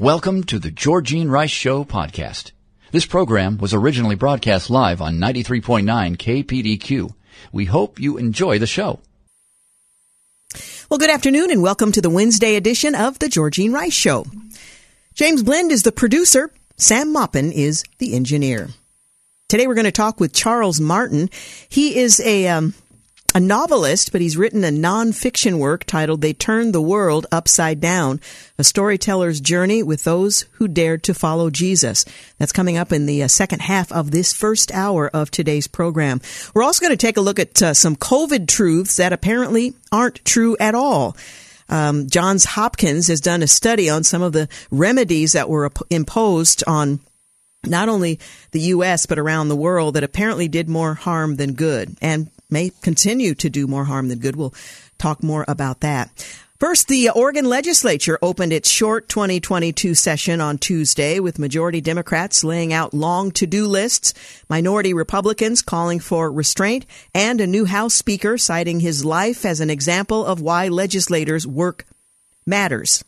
Welcome to the Georgine Rice Show podcast. This program was originally broadcast live on 93.9 KPDQ. We hope you enjoy the show. Well, good afternoon and welcome to the Wednesday edition of the Georgine Rice Show. James Blend is the producer. Sam Maupin is the engineer. Today we're going to talk with Charles Martin. He is a um, a novelist, but he's written a nonfiction work titled They Turned the World Upside Down, a storyteller's journey with those who dared to follow Jesus. That's coming up in the uh, second half of this first hour of today's program. We're also going to take a look at uh, some COVID truths that apparently aren't true at all. Um, Johns Hopkins has done a study on some of the remedies that were imposed on not only the U.S., but around the world that apparently did more harm than good. And may continue to do more harm than good. We'll talk more about that. First, the Oregon legislature opened its short 2022 session on Tuesday with majority Democrats laying out long to-do lists, minority Republicans calling for restraint, and a new House Speaker citing his life as an example of why legislators' work matters.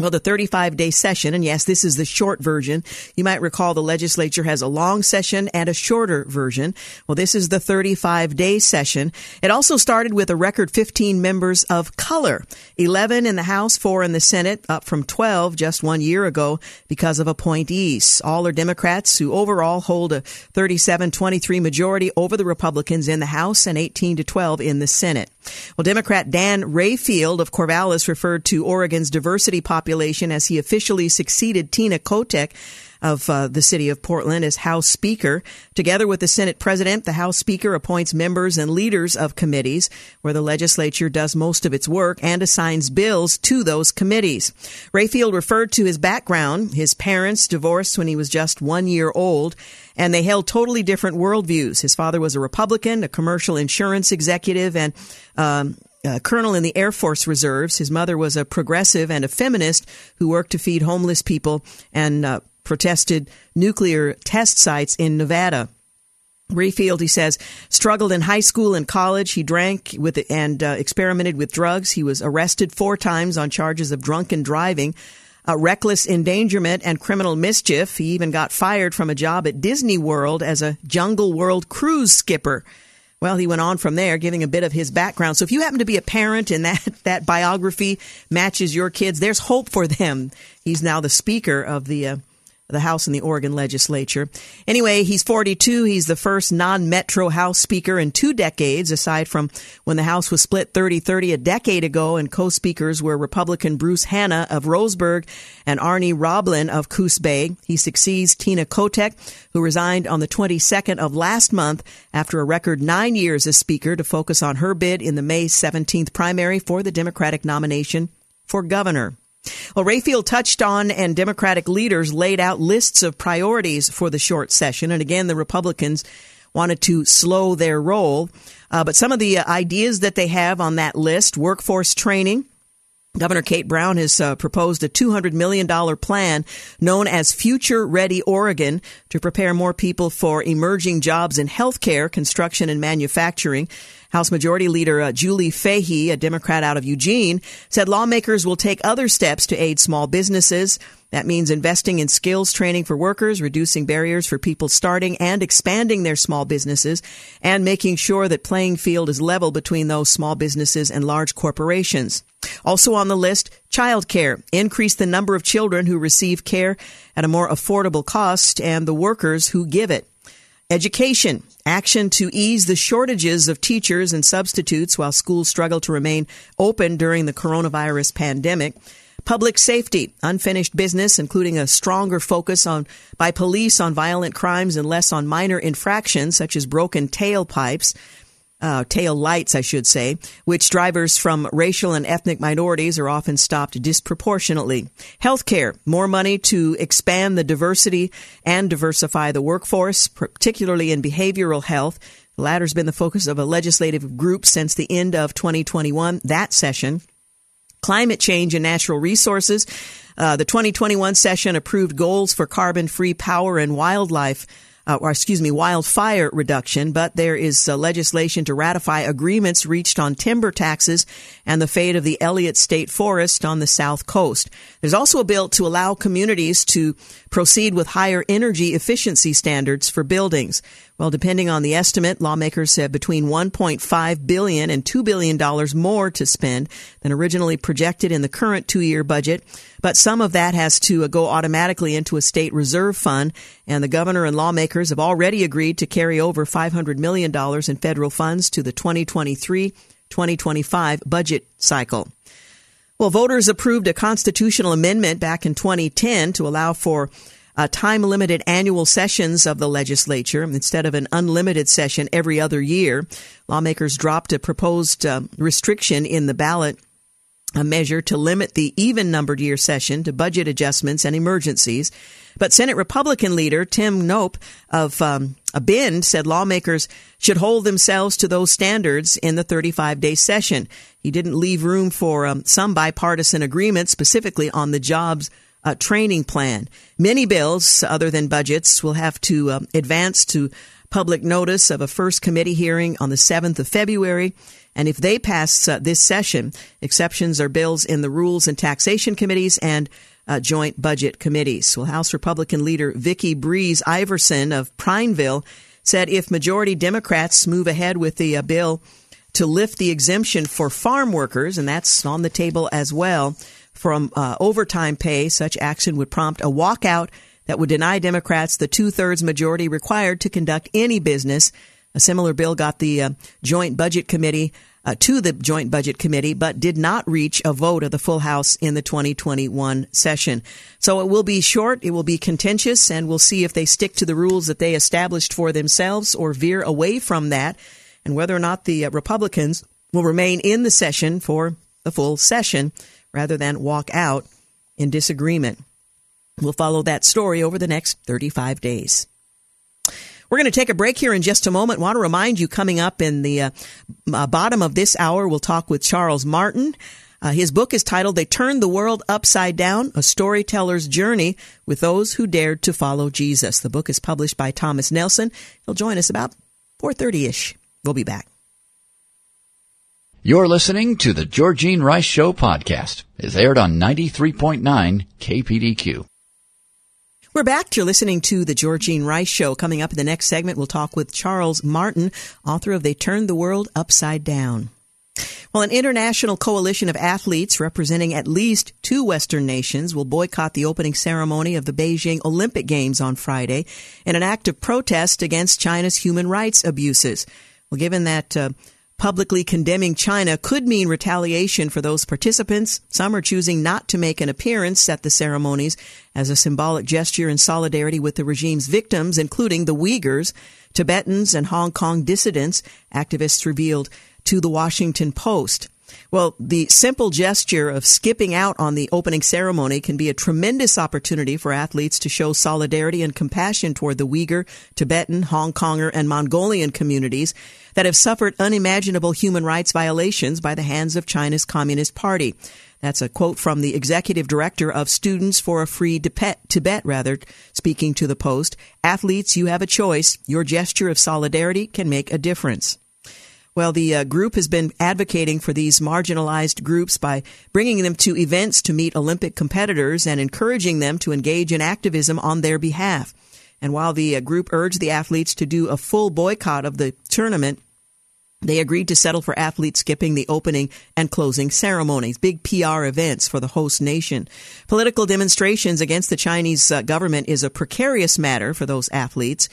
Well, the 35 day session, and yes, this is the short version. You might recall the legislature has a long session and a shorter version. Well, this is the 35 day session. It also started with a record 15 members of color, 11 in the House, 4 in the Senate, up from 12 just one year ago because of appointees. All are Democrats who overall hold a 37-23 majority over the Republicans in the House and 18 to 12 in the Senate. Well, Democrat Dan Rayfield of Corvallis referred to Oregon's diversity population as he officially succeeded Tina Kotek of uh, the city of Portland as House Speaker. Together with the Senate President, the House Speaker appoints members and leaders of committees where the legislature does most of its work and assigns bills to those committees. Rayfield referred to his background. His parents divorced when he was just one year old and they held totally different worldviews. His father was a Republican, a commercial insurance executive, and um, a colonel in the Air Force Reserves. His mother was a progressive and a feminist who worked to feed homeless people and uh, protested nuclear test sites in Nevada. Rayfield, he says, struggled in high school and college. He drank with and uh, experimented with drugs. He was arrested four times on charges of drunken driving uh, reckless endangerment and criminal mischief. He even got fired from a job at Disney World as a Jungle World cruise skipper. Well, he went on from there, giving a bit of his background. So if you happen to be a parent and that, that biography matches your kids, there's hope for them. He's now the speaker of the uh, the House and the Oregon legislature. Anyway, he's 42. He's the first non-metro House Speaker in two decades, aside from when the House was split 30-30 a decade ago and co-speakers were Republican Bruce Hanna of Roseburg and Arnie Roblan of Coos Bay. He succeeds Tina Kotek, who resigned on the 22nd of last month after a record nine years as Speaker to focus on her bid in the May 17th primary for the Democratic nomination for governor. Well, Rayfield touched on and Democratic leaders laid out lists of priorities for the short session. And again, the Republicans wanted to slow their roll. Uh, but some of the uh, ideas that they have on that list workforce training, Governor Kate Brown has uh, proposed a $200 million plan known as Future Ready Oregon to prepare more people for emerging jobs in healthcare, construction, and manufacturing. House Majority Leader uh, Julie Fahey, a Democrat out of Eugene, said lawmakers will take other steps to aid small businesses. That means investing in skills training for workers, reducing barriers for people starting and expanding their small businesses, and making sure that playing field is level between those small businesses and large corporations. Also on the list, childcare. Increase the number of children who receive care at a more affordable cost and the workers who give it. Education. Action to ease the shortages of teachers and substitutes while schools struggle to remain open during the coronavirus pandemic. Public safety, unfinished business, including a stronger focus on by police on violent crimes and less on minor infractions such as broken tailpipes. Uh, tail lights, I should say, which drivers from racial and ethnic minorities are often stopped disproportionately. Healthcare, more money to expand the diversity and diversify the workforce, particularly in behavioral health. The latter has been the focus of a legislative group since the end of 2021, that session. Climate change and natural resources. Uh, the 2021 session approved goals for carbon free power and wildlife uh, or excuse me, wildfire reduction, but there is uh, legislation to ratify agreements reached on timber taxes and the fate of the Elliott State Forest on the south coast. There's also a bill to allow communities to proceed with higher energy efficiency standards for buildings. Well, depending on the estimate, lawmakers have between 1.5 billion and 2 billion dollars more to spend than originally projected in the current two-year budget. But some of that has to go automatically into a state reserve fund, and the governor and lawmakers have already agreed to carry over 500 million dollars in federal funds to the 2023-2025 budget cycle. Well, voters approved a constitutional amendment back in 2010 to allow for uh, time limited annual sessions of the legislature instead of an unlimited session every other year. Lawmakers dropped a proposed uh, restriction in the ballot a measure to limit the even numbered year session to budget adjustments and emergencies. But Senate Republican leader Tim Knopp of um, a Bend said lawmakers should hold themselves to those standards in the 35 day session. He didn't leave room for um, some bipartisan agreement specifically on the jobs uh, training plan. Many bills, other than budgets, will have to uh, advance to public notice of a first committee hearing on the 7th of February. And if they pass uh, this session, exceptions are bills in the Rules and Taxation Committees and uh, joint budget committees. Well, House Republican leader Vikki Breese-Iverson of Prineville said if majority Democrats move ahead with the uh, bill to lift the exemption for farm workers, and that's on the table as well, from uh, overtime pay, such action would prompt a walkout that would deny Democrats the two thirds majority required to conduct any business. A similar bill got the uh, Joint Budget Committee uh, to the Joint Budget Committee, but did not reach a vote of the full House in the 2021 session. So it will be short, it will be contentious, and we'll see if they stick to the rules that they established for themselves or veer away from that, and whether or not the uh, Republicans will remain in the session for the full session rather than walk out in disagreement. We'll follow that story over the next 35 days. We're going to take a break here in just a moment. Want to remind you coming up in the uh, uh, bottom of this hour, we'll talk with Charles Martin. Uh, his book is titled They Turned the World Upside Down, A Storyteller's Journey with Those Who Dared to Follow Jesus. The book is published by Thomas Nelson. He'll join us about 4.30ish. We'll be back. You're listening to the Georgine Rice Show podcast. It's aired on 93.9 KPDQ. We're back. You're listening to the Georgine Rice Show. Coming up in the next segment, we'll talk with Charles Martin, author of They Turned the World Upside Down. Well, an international coalition of athletes representing at least two Western nations will boycott the opening ceremony of the Beijing Olympic Games on Friday in an act of protest against China's human rights abuses. Well, given that uh, Publicly condemning China could mean retaliation for those participants. Some are choosing not to make an appearance at the ceremonies as a symbolic gesture in solidarity with the regime's victims, including the Uyghurs, Tibetans, and Hong Kong dissidents, activists revealed to the Washington Post. Well, the simple gesture of skipping out on the opening ceremony can be a tremendous opportunity for athletes to show solidarity and compassion toward the Uyghur, Tibetan, Hong Konger, and Mongolian communities that have suffered unimaginable human rights violations by the hands of China's Communist Party. That's a quote from the executive director of Students for a Free Tibet, rather, speaking to the Post. Athletes, you have a choice. Your gesture of solidarity can make a difference. Well, the uh, group has been advocating for these marginalized groups by bringing them to events to meet Olympic competitors and encouraging them to engage in activism on their behalf. And while the uh, group urged the athletes to do a full boycott of the tournament, they agreed to settle for athletes skipping the opening and closing ceremonies, big PR events for the host nation. Political demonstrations against the Chinese uh, government is a precarious matter for those athletes.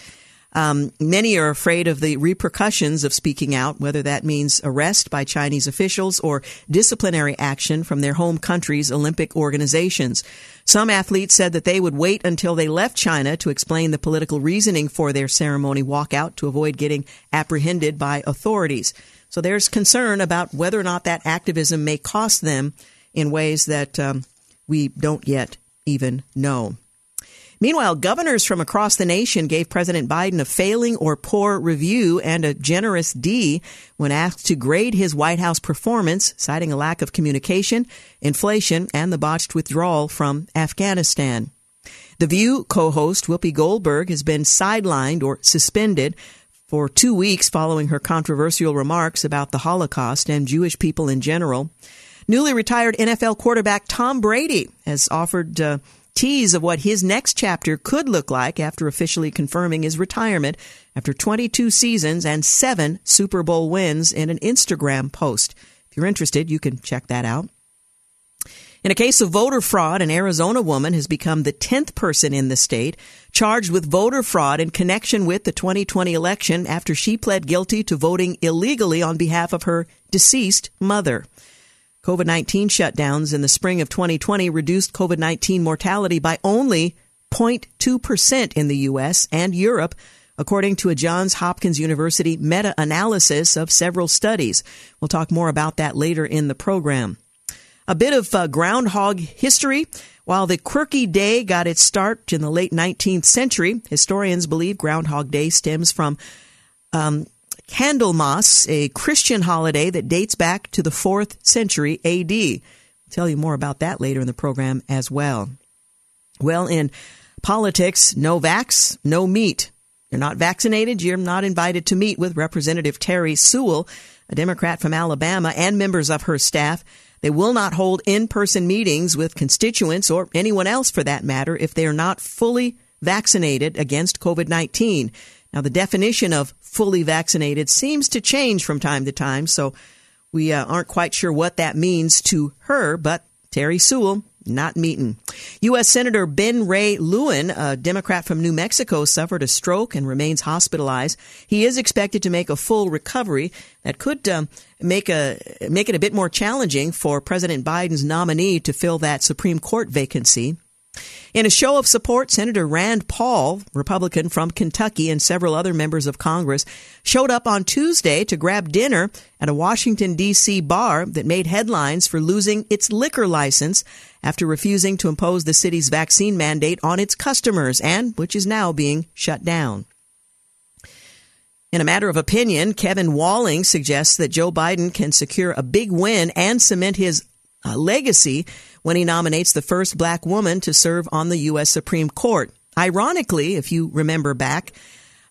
Um, many are afraid of the repercussions of speaking out, whether that means arrest by Chinese officials or disciplinary action from their home country's Olympic organizations. Some athletes said that they would wait until they left China to explain the political reasoning for their ceremony walkout to avoid getting apprehended by authorities. So there's concern about whether or not that activism may cost them in ways that um, we don't yet even know. Meanwhile, governors from across the nation gave President Biden a failing or poor review and a generous D when asked to grade his White House performance, citing a lack of communication, inflation, and the botched withdrawal from Afghanistan. The View co-host Whoopi Goldberg has been sidelined or suspended for two weeks following her controversial remarks about the Holocaust and Jewish people in general. Newly retired NFL quarterback Tom Brady has offered uh, tease of what his next chapter could look like after officially confirming his retirement after 22 seasons and seven Super Bowl wins in an Instagram post. If you're interested, you can check that out. In a case of voter fraud, an Arizona woman has become the 10th person in the state charged with voter fraud in connection with the 2020 election after she pled guilty to voting illegally on behalf of her deceased mother. COVID 19 shutdowns in the spring of 2020 reduced COVID 19 mortality by only 0.2% in the U.S. and Europe, according to a Johns Hopkins University meta analysis of several studies. We'll talk more about that later in the program. A bit of uh, groundhog history. While the quirky day got its start in the late 19th century, historians believe Groundhog Day stems from um, Candlemas, a Christian holiday that dates back to the 4th century AD. I'll tell you more about that later in the program as well. Well, in politics, no vax, no meat. You're not vaccinated, you're not invited to meet with Representative Terri Sewell, a Democrat from Alabama, and members of her staff. They will not hold in person meetings with constituents or anyone else for that matter if they are not fully vaccinated against COVID 19. Now, the definition of fully vaccinated seems to change from time to time, so we uh, aren't quite sure what that means to her, but Terri Sewell, not meeting. U.S. Senator Ben Ray Luján, a Democrat from New Mexico, suffered a stroke and remains hospitalized. He is expected to make a full recovery that could um, make a make it a bit more challenging for President Biden's nominee to fill that Supreme Court vacancy. In a show of support, Senator Rand Paul, Republican from Kentucky, and several other members of Congress showed up on Tuesday to grab dinner at a Washington, D.C. bar that made headlines for losing its liquor license after refusing to impose the city's vaccine mandate on its customers and which is now being shut down. In a matter of opinion, Kevin Walling suggests that Joe Biden can secure a big win and cement his uh, legacy when he nominates the first black woman to serve on the U.S. Supreme Court. Ironically, if you remember back,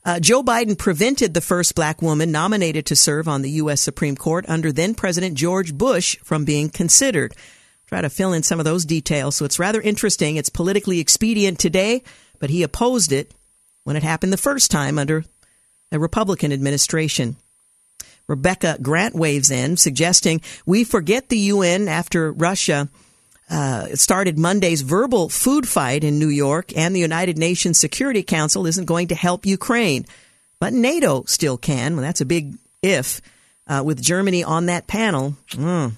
uh, Joe Biden prevented the first black woman nominated to serve on the U.S. Supreme Court under then President George Bush from being considered. Try to fill in some of those details. So it's rather interesting. It's politically expedient today, but he opposed it when it happened the first time under a Republican administration. Rebecca Grant waves in, suggesting we forget the UN after Russia uh, started Monday's verbal food fight in New York, and the United Nations Security Council isn't going to help Ukraine. But NATO still can. Well, that's a big if. Uh, with Germany on that panel. Mm.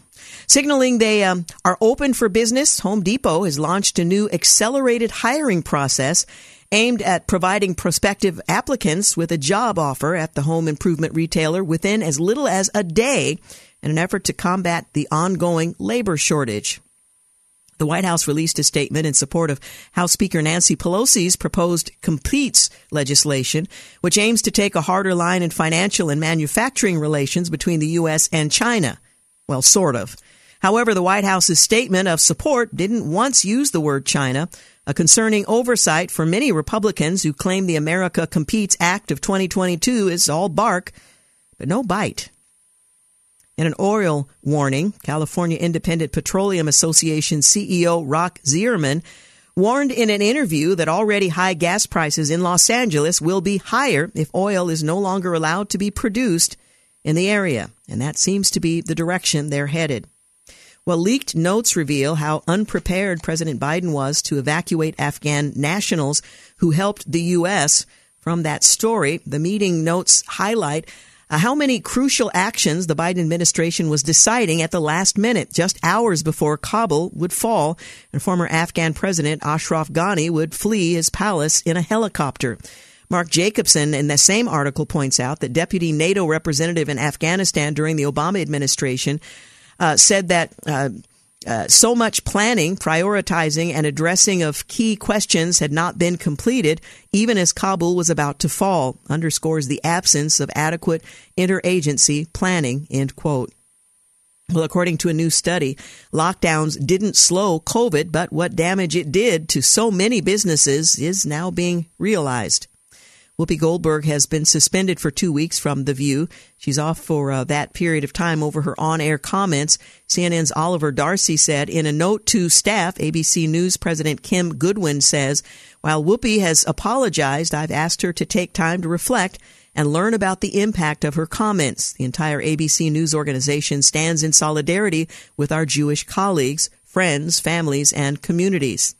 Signaling they um, are open for business, Home Depot has launched a new accelerated hiring process aimed at providing prospective applicants with a job offer at the home improvement retailer within as little as a day in an effort to combat the ongoing labor shortage. The White House released a statement in support of House Speaker Nancy Pelosi's proposed Competes legislation, which aims to take a harder line in financial and manufacturing relations between the U.S. and China. Well, sort of. However, the White House's statement of support didn't once use the word China, a concerning oversight for many Republicans who claim the America Competes Act of 2022 is all bark, but no bite. In an oil warning, California Independent Petroleum Association CEO Rock Zierman warned in an interview that already high gas prices in Los Angeles will be higher if oil is no longer allowed to be produced in the area. And that seems to be the direction they're headed. Well, leaked notes reveal how unprepared President Biden was to evacuate Afghan nationals who helped the U.S. from that story. The meeting notes highlight uh, how many crucial actions the Biden administration was deciding at the last minute, just hours before Kabul would fall and former Afghan President Ashraf Ghani would flee his palace in a helicopter. Mark Jacobson in the same article points out that deputy NATO representative in Afghanistan during the Obama administration uh, said that uh, uh, so much planning, prioritizing, and addressing of key questions had not been completed, even as Kabul was about to fall, underscores the absence of adequate interagency planning. End quote. Well, according to a new study, lockdowns didn't slow COVID, but what damage it did to so many businesses is now being realized. Whoopi Goldberg has been suspended for two weeks from The View. She's off for uh, that period of time over her on air comments. CNN's Oliver Darcy said in a note to staff, ABC News President Kim Godwin says, While Whoopi has apologized, I've asked her to take time to reflect and learn about the impact of her comments. The entire ABC News organization stands in solidarity with our Jewish colleagues, friends, families, and communities.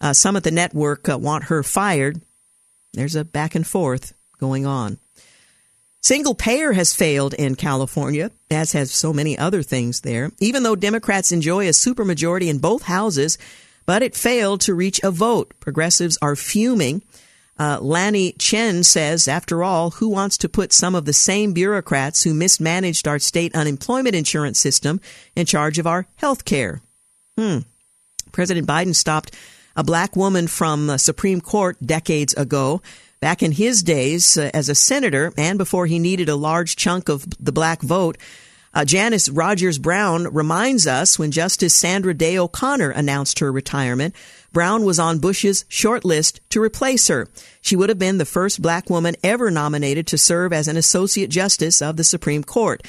Uh, some at the network uh, want her fired. There's a back and forth going on. Single payer has failed in California, as has so many other things there, even though Democrats enjoy a supermajority in both houses, but it failed to reach a vote. Progressives are fuming. Uh, Lanhee Chen says, after all, who wants to put some of the same bureaucrats who mismanaged our state unemployment insurance system in charge of our health care? Hmm. President Biden stopped a black woman from the Supreme Court decades ago. Back in his days uh, as a senator and before he needed a large chunk of the black vote, uh, Janice Rogers Brown reminds us when Justice Sandra Day O'Connor announced her retirement, Brown was on Bush's short list to replace her. She would have been the first black woman ever nominated to serve as an Associate Justice of the Supreme Court.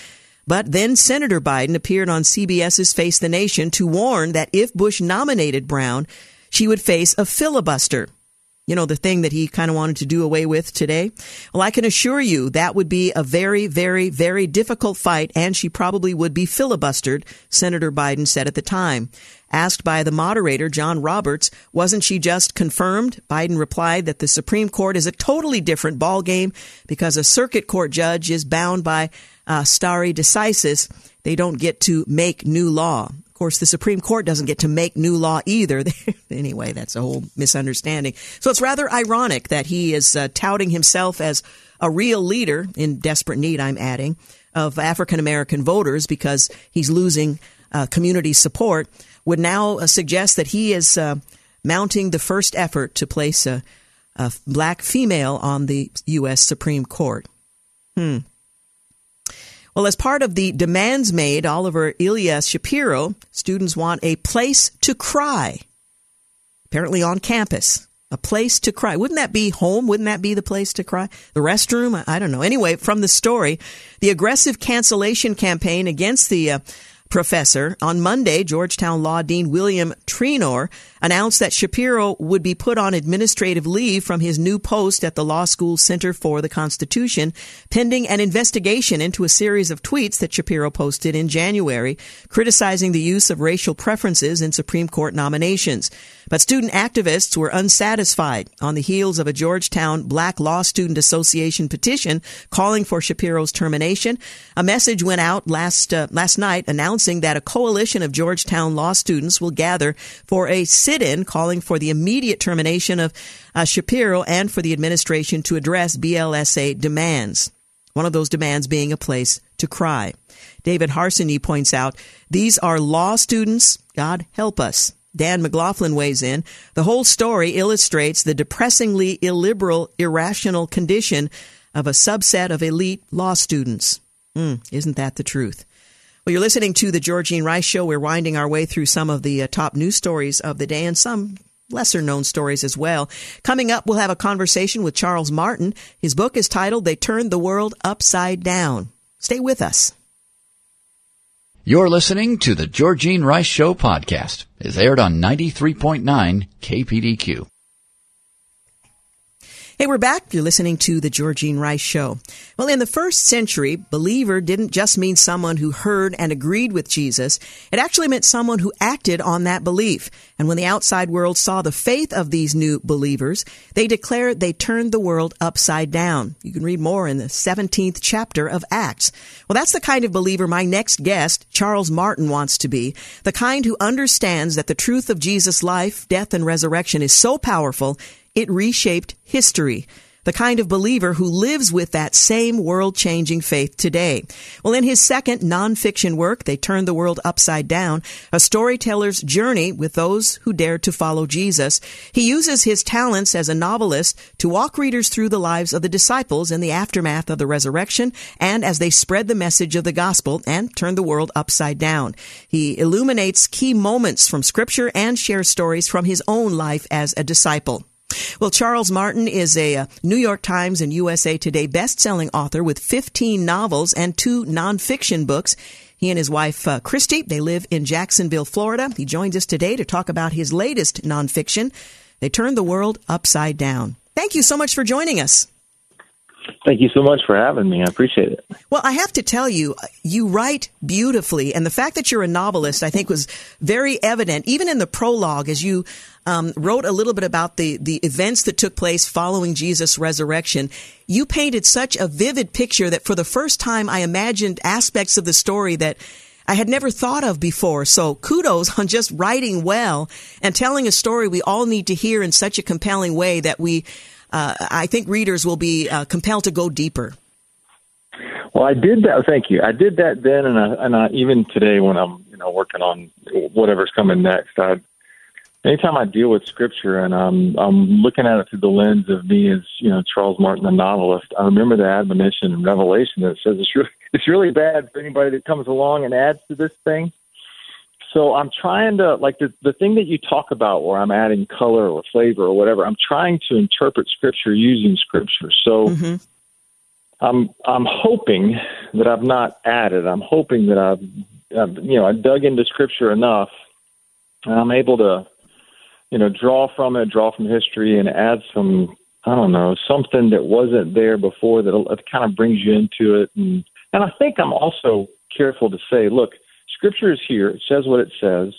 But then Senator Biden appeared on CBS's Face the Nation to warn that if Bush nominated Brown, she would face a filibuster. You know, the thing that he kind of wanted to do away with today. Well, I can assure you that would be a very, very, very difficult fight, and she probably would be filibustered, Senator Biden said at the time. Asked by the moderator, John Roberts, wasn't she just confirmed? Biden replied that the Supreme Court is a totally different ballgame because a circuit court judge is bound by uh, stare decisis. They don't get to make new law course, the Supreme Court doesn't get to make new law either. anyway, that's a whole misunderstanding. So it's rather ironic that he is uh, touting himself as a real leader in desperate need, I'm adding, of African American voters because he's losing uh, community support, would now uh, suggest that he is uh, mounting the first effort to place a, a black female on the U.S. Supreme Court. Hmm. Well, as part of the demands made, Oliver Elias Shapiro, students want a place to cry. Apparently on campus. A place to cry. Wouldn't that be home? Wouldn't that be the place to cry? The restroom? I don't know. Anyway, from the story, the aggressive cancellation campaign against the uh, professor. On Monday, Georgetown Law Dean William Treanor announced that Shapiro would be put on administrative leave from his new post at the Law School Center for the Constitution, pending an investigation into a series of tweets that Shapiro posted in January, criticizing the use of racial preferences in Supreme Court nominations. But student activists were unsatisfied on the heels of a Georgetown Black Law Student Association petition calling for Shapiro's termination. A message went out last uh, last night announcing that a coalition of Georgetown law students will gather for a sit-in calling for the immediate termination of uh, Shapiro and for the administration to address BLSA demands. One of those demands being a place to cry. David Harsanyi points out these are law students. God help us. Dan McLaughlin weighs in. The whole story illustrates the depressingly illiberal, irrational condition of a subset of elite law students. Mm, isn't that the truth? Well, you're listening to the Georgine Rice Show. We're winding our way through some of the uh, top news stories of the day and some lesser known stories as well. Coming up, we'll have a conversation with Charles Martin. His book is titled They Turned the World Upside Down. Stay with us. You're listening to the Georgine Rice Show podcast. It's aired on 93.9 KPDQ. Hey, we're back. You're listening to the Georgine Rice Show. Well, in the first century, believer didn't just mean someone who heard and agreed with Jesus. It actually meant someone who acted on that belief. And when the outside world saw the faith of these new believers, they declared they turned the world upside down. You can read more in the 17th chapter of Acts. Well, that's the kind of believer my next guest, Charles Martin, wants to be. The kind who understands that the truth of Jesus' life, death, and resurrection is so powerful it reshaped history the kind of believer who lives with that same world changing faith today. Well, in his second nonfiction work, They Turned the World Upside Down, a storyteller's journey with those who dared to follow Jesus, he uses his talents as a novelist to walk readers through the lives of the disciples in the aftermath of the resurrection and as they spread the message of the gospel and turn the world upside down. He illuminates key moments from scripture and shares stories from his own life as a disciple. Well, Charles Martin is a uh, New York Times and USA Today best-selling author with 15 novels and two nonfiction books. He and his wife, uh, Christy, they live in Jacksonville, Florida. He joins us today to talk about his latest nonfiction, They Turned the World Upside Down. Thank you so much for joining us. Thank you so much for having me. I appreciate it. Well, I have to tell you, you write beautifully, and the fact that you're a novelist, I think, was very evident, even in the prologue, as you um, wrote a little bit about the the events that took place following Jesus' resurrection. You painted such a vivid picture that, for the first time, I imagined aspects of the story that. I had never thought of before. So kudos on just writing well and telling a story we all need to hear in such a compelling way that we uh, I think readers will be uh, compelled to go deeper. Well, I did that. Thank you. I did that then, and I, and I, even today when I'm you know working on whatever's coming next, I, anytime I deal with scripture and I'm I'm looking at it through the lens of me as you know Charles Martin, the novelist, I remember the admonition in Revelation that says it's really it's really bad for anybody that comes along and adds to this thing. So I'm trying to like the the thing that you talk about where I'm adding color or flavor or whatever. I'm trying to interpret scripture using scripture. So mm-hmm. I'm I'm hoping that I've not added. I'm hoping that I've, I've you know I dug into scripture enough, and I'm able to you know draw from it, draw from history, and add some I don't know something that wasn't there before that kind of brings you into it. And and I think I'm also careful to say, look Scripture is here. It says what it says.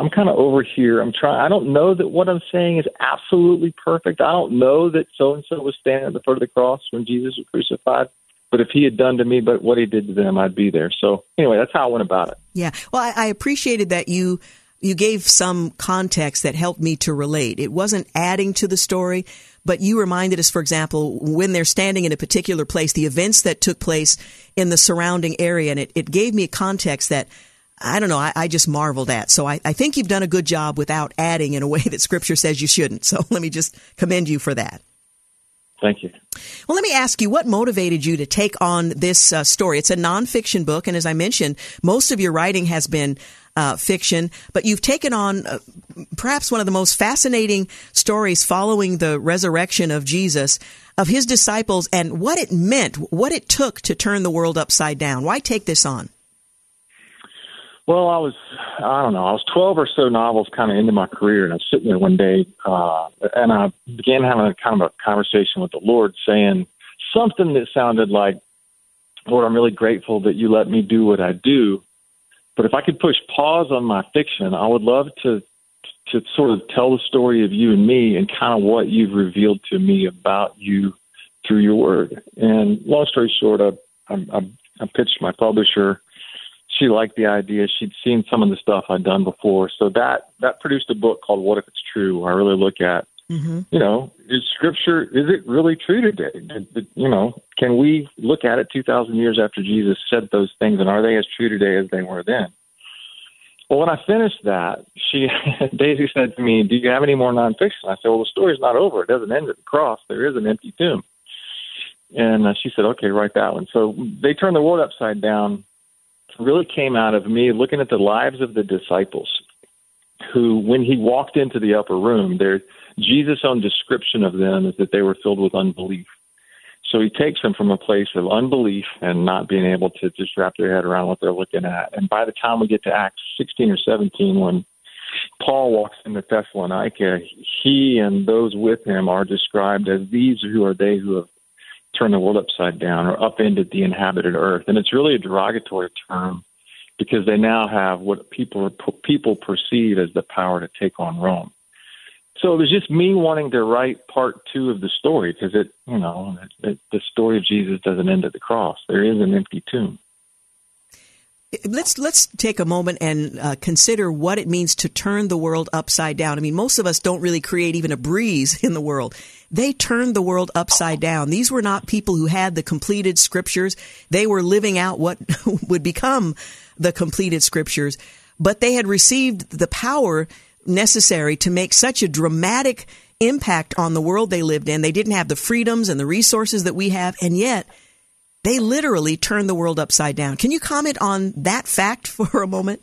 I'm kind of over here. I'm trying. I don't know that what I'm saying is absolutely perfect. I don't know that so and so was standing at the foot of the cross when Jesus was crucified. But if he had done to me, but what he did to them, I'd be there. So anyway, that's how I went about it. Yeah. Well, I, I appreciated that you you gave some context that helped me to relate. It wasn't adding to the story, but you reminded us, for example, when they're standing in a particular place, the events that took place in the surrounding area, and it, it gave me a context that I don't know. I, I just marveled at. So I, I, think you've done a good job without adding in a way that Scripture says you shouldn't. So let me just commend you for that. Thank you. Well, let me ask you, what motivated you to take on this uh, story? It's a nonfiction book, and as I mentioned, most of your writing has been uh, fiction, but you've taken on uh, perhaps one of the most fascinating stories following the resurrection of Jesus, of his disciples, and what it meant, what it took to turn the world upside down. Why take this on? Well, I was, I don't know, I was 12 or so novels kind of into my career, and I was sitting there one day, uh, and I began having a kind of a conversation with the Lord, saying something that sounded like, Lord, I'm really grateful that you let me do what I do, but if I could push pause on my fiction, I would love to to sort of tell the story of you and me and kind of what you've revealed to me about you through your word. And long story short, I, I, I pitched my publisher she liked the idea. She'd seen some of the stuff I'd done before, so that that produced a book called "What If It's True." I really look at, mm-hmm. you know, is Scripture is it really true today? You know, can we look at it two thousand years after Jesus said those things, and are they as true today as they were then? Well, when I finished that, she Daisy said to me, "Do you have any more nonfiction?" I said, "Well, the story's not over. It doesn't end at the cross. There is an empty tomb." And uh, she said, "Okay, write that one." So they turned the world upside down really came out of me looking at the lives of the disciples who, when he walked into the upper room, there Jesus' own description of them is that they were filled with unbelief. So he takes them from a place of unbelief and not being able to just wrap their head around what they're looking at. And by the time we get to Acts 16 or 17, when Paul walks into Thessalonica, he and those with him are described as these who are they who have turned the world upside down or upended the inhabited earth. And it's really a derogatory term because they now have what people people perceive as the power to take on Rome. So it was just me wanting to write part two of the story because it, you know, it, it, the story of Jesus doesn't end at the cross. There is an empty tomb. Let's let's take a moment and uh, consider what it means to turn the world upside down. I mean, most of us don't really create even a breeze in the world. They turned the world upside down. These were not people who had the completed scriptures. They were living out what would become the completed scriptures, but they had received the power necessary to make such a dramatic impact on the world they lived in. They didn't have the freedoms and the resources that we have, and yet they literally turned the world upside down. Can you comment on that fact for a moment?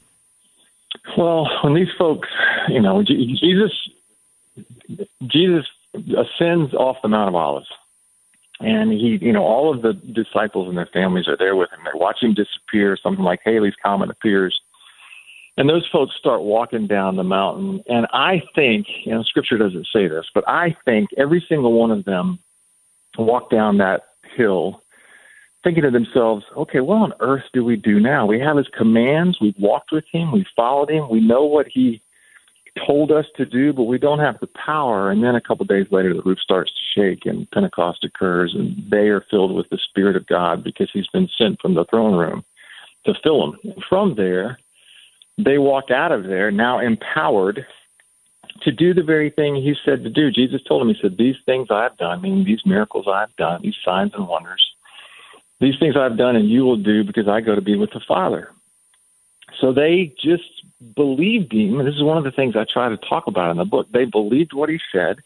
Well, when these folks, you know, Jesus, Jesus ascends off the Mount of Olives, and he, you know, all of the disciples and their families are there with him. They watch him disappear. Something like Halley's Comet appears, and those folks start walking down the mountain. And I think, you know, Scripture doesn't say this, but I think every single one of them walk down that hill thinking to themselves, okay, what on earth do we do mm-hmm. now? We have his commands. We've walked with him. We've followed him. We know what he told us to do, but we don't have the power. And then a couple of days later, the roof starts to shake and Pentecost occurs, and they are filled with the Spirit of God because he's been sent from the throne room to fill them. And from there, they walked out of there now empowered to do the very thing he said to do. Jesus told him, He said, These things I've done, meaning these miracles I've done, these signs and wonders, these things I've done and you will do because I go to be with the Father. So they just believed him. And this is one of the things I try to talk about in the book. They believed what he said,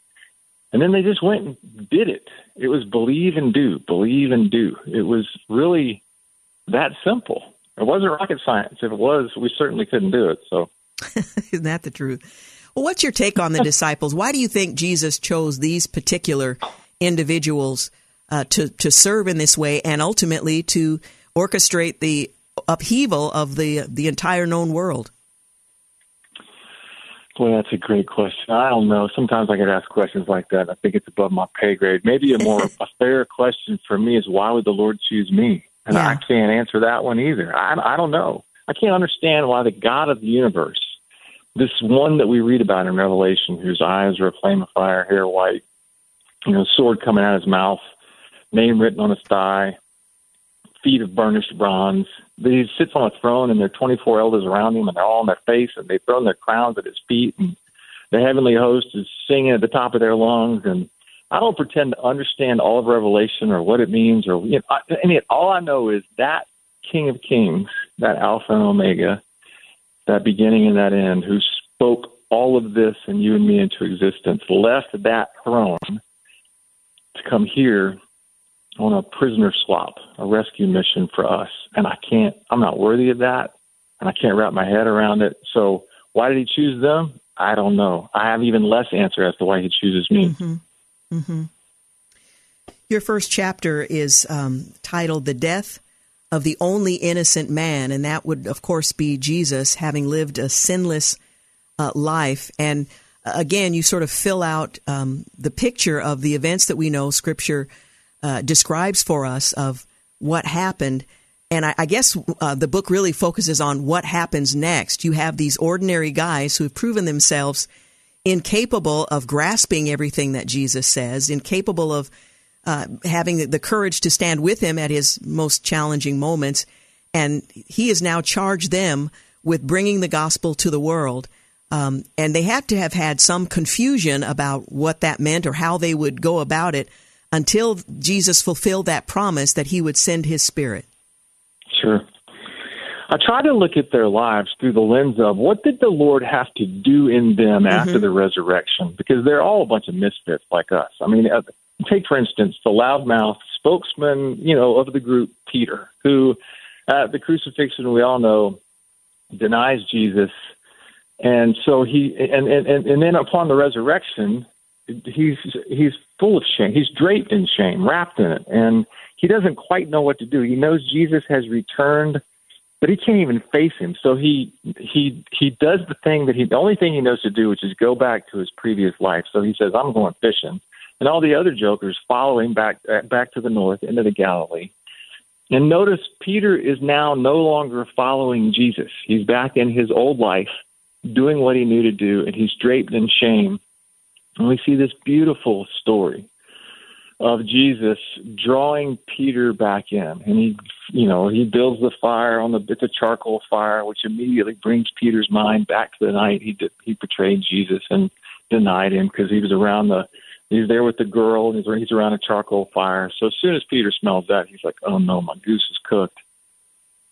and then they just went and did it. It was believe and do, believe and do. It was really that simple. It wasn't rocket science. If it was, we certainly couldn't do it. So, isn't that the truth? Well, what's your take on the disciples? Why do you think Jesus chose these particular individuals uh, to to serve in this way, and ultimately to orchestrate the upheaval of the the entire known world? Boy, that's a great question. I don't know. Sometimes I get asked questions like that. I think it's above my pay grade. Maybe a more a fair question for me is why would the Lord choose me? And yeah. I can't answer that one either. I, I don't know. I can't understand why the God of the universe, this one that we read about in Revelation, whose eyes are a flame of fire, hair white, you know, sword coming out of his mouth, name written on his thigh, feet of burnished bronze. He sits on a throne, and there are 24 elders around him, and they're all on their face, and they've thrown their crowns at his feet, and the heavenly host is singing at the top of their lungs, and I don't pretend to understand all of Revelation or what it means, or you know, I, I mean, all I know is that King of Kings, that Alpha and Omega, that beginning and that end, who spoke all of this and you and me into existence, left that throne to come here on a prisoner swap, a rescue mission for us, and I can't. I'm not worthy of that, and I can't wrap my head around it. So why did he choose them? I don't know. I have even less answer as to why he chooses me. Mm-hmm. Mm-hmm. Your first chapter is um, titled "The Death of the Only Innocent Man," and that would, of course, be Jesus, having lived a sinless uh, life. And uh, again, you sort of fill out um, the picture of the events that we know Scripture uh, describes for us of what happened. And I, I guess uh, the book really focuses on what happens next. You have these ordinary guys who have proven themselves incapable of grasping everything that Jesus says, incapable of uh, having the courage to stand with him at his most challenging moments. And he has now charged them with bringing the gospel to the world. Um, and they had to have had some confusion about what that meant or how they would go about it until Jesus fulfilled that promise that he would send his spirit? Sure. I try to look at their lives through the lens of what did the Lord have to do in them mm-hmm. after the resurrection? Because they're all a bunch of misfits like us. I mean, uh, take for instance the loudmouth spokesman, you know, of the group, Peter, who at the crucifixion we all know denies Jesus, and so he and and and then upon the resurrection, he's he's full of shame. He's draped in shame, wrapped in it, and he doesn't quite know what to do. He knows Jesus has returned but he can't even face him. So he he he does the thing that he the only thing he knows to do, which is go back to his previous life. So he says, "I'm going fishing," and all the other jokers follow him back uh, back to the north into the Galilee. And notice Peter is now no longer following Jesus. He's back in his old life, doing what he knew to do, and he's draped in shame. And we see this beautiful story of Jesus drawing Peter back in, and he, you know, he builds the fire on the it's a charcoal fire, which immediately brings Peter's mind back to the night he he betrayed Jesus and denied him because he was around the he's there with the girl and he's, he's around a charcoal fire. So as soon as Peter smells that, he's like, oh no, my goose is cooked.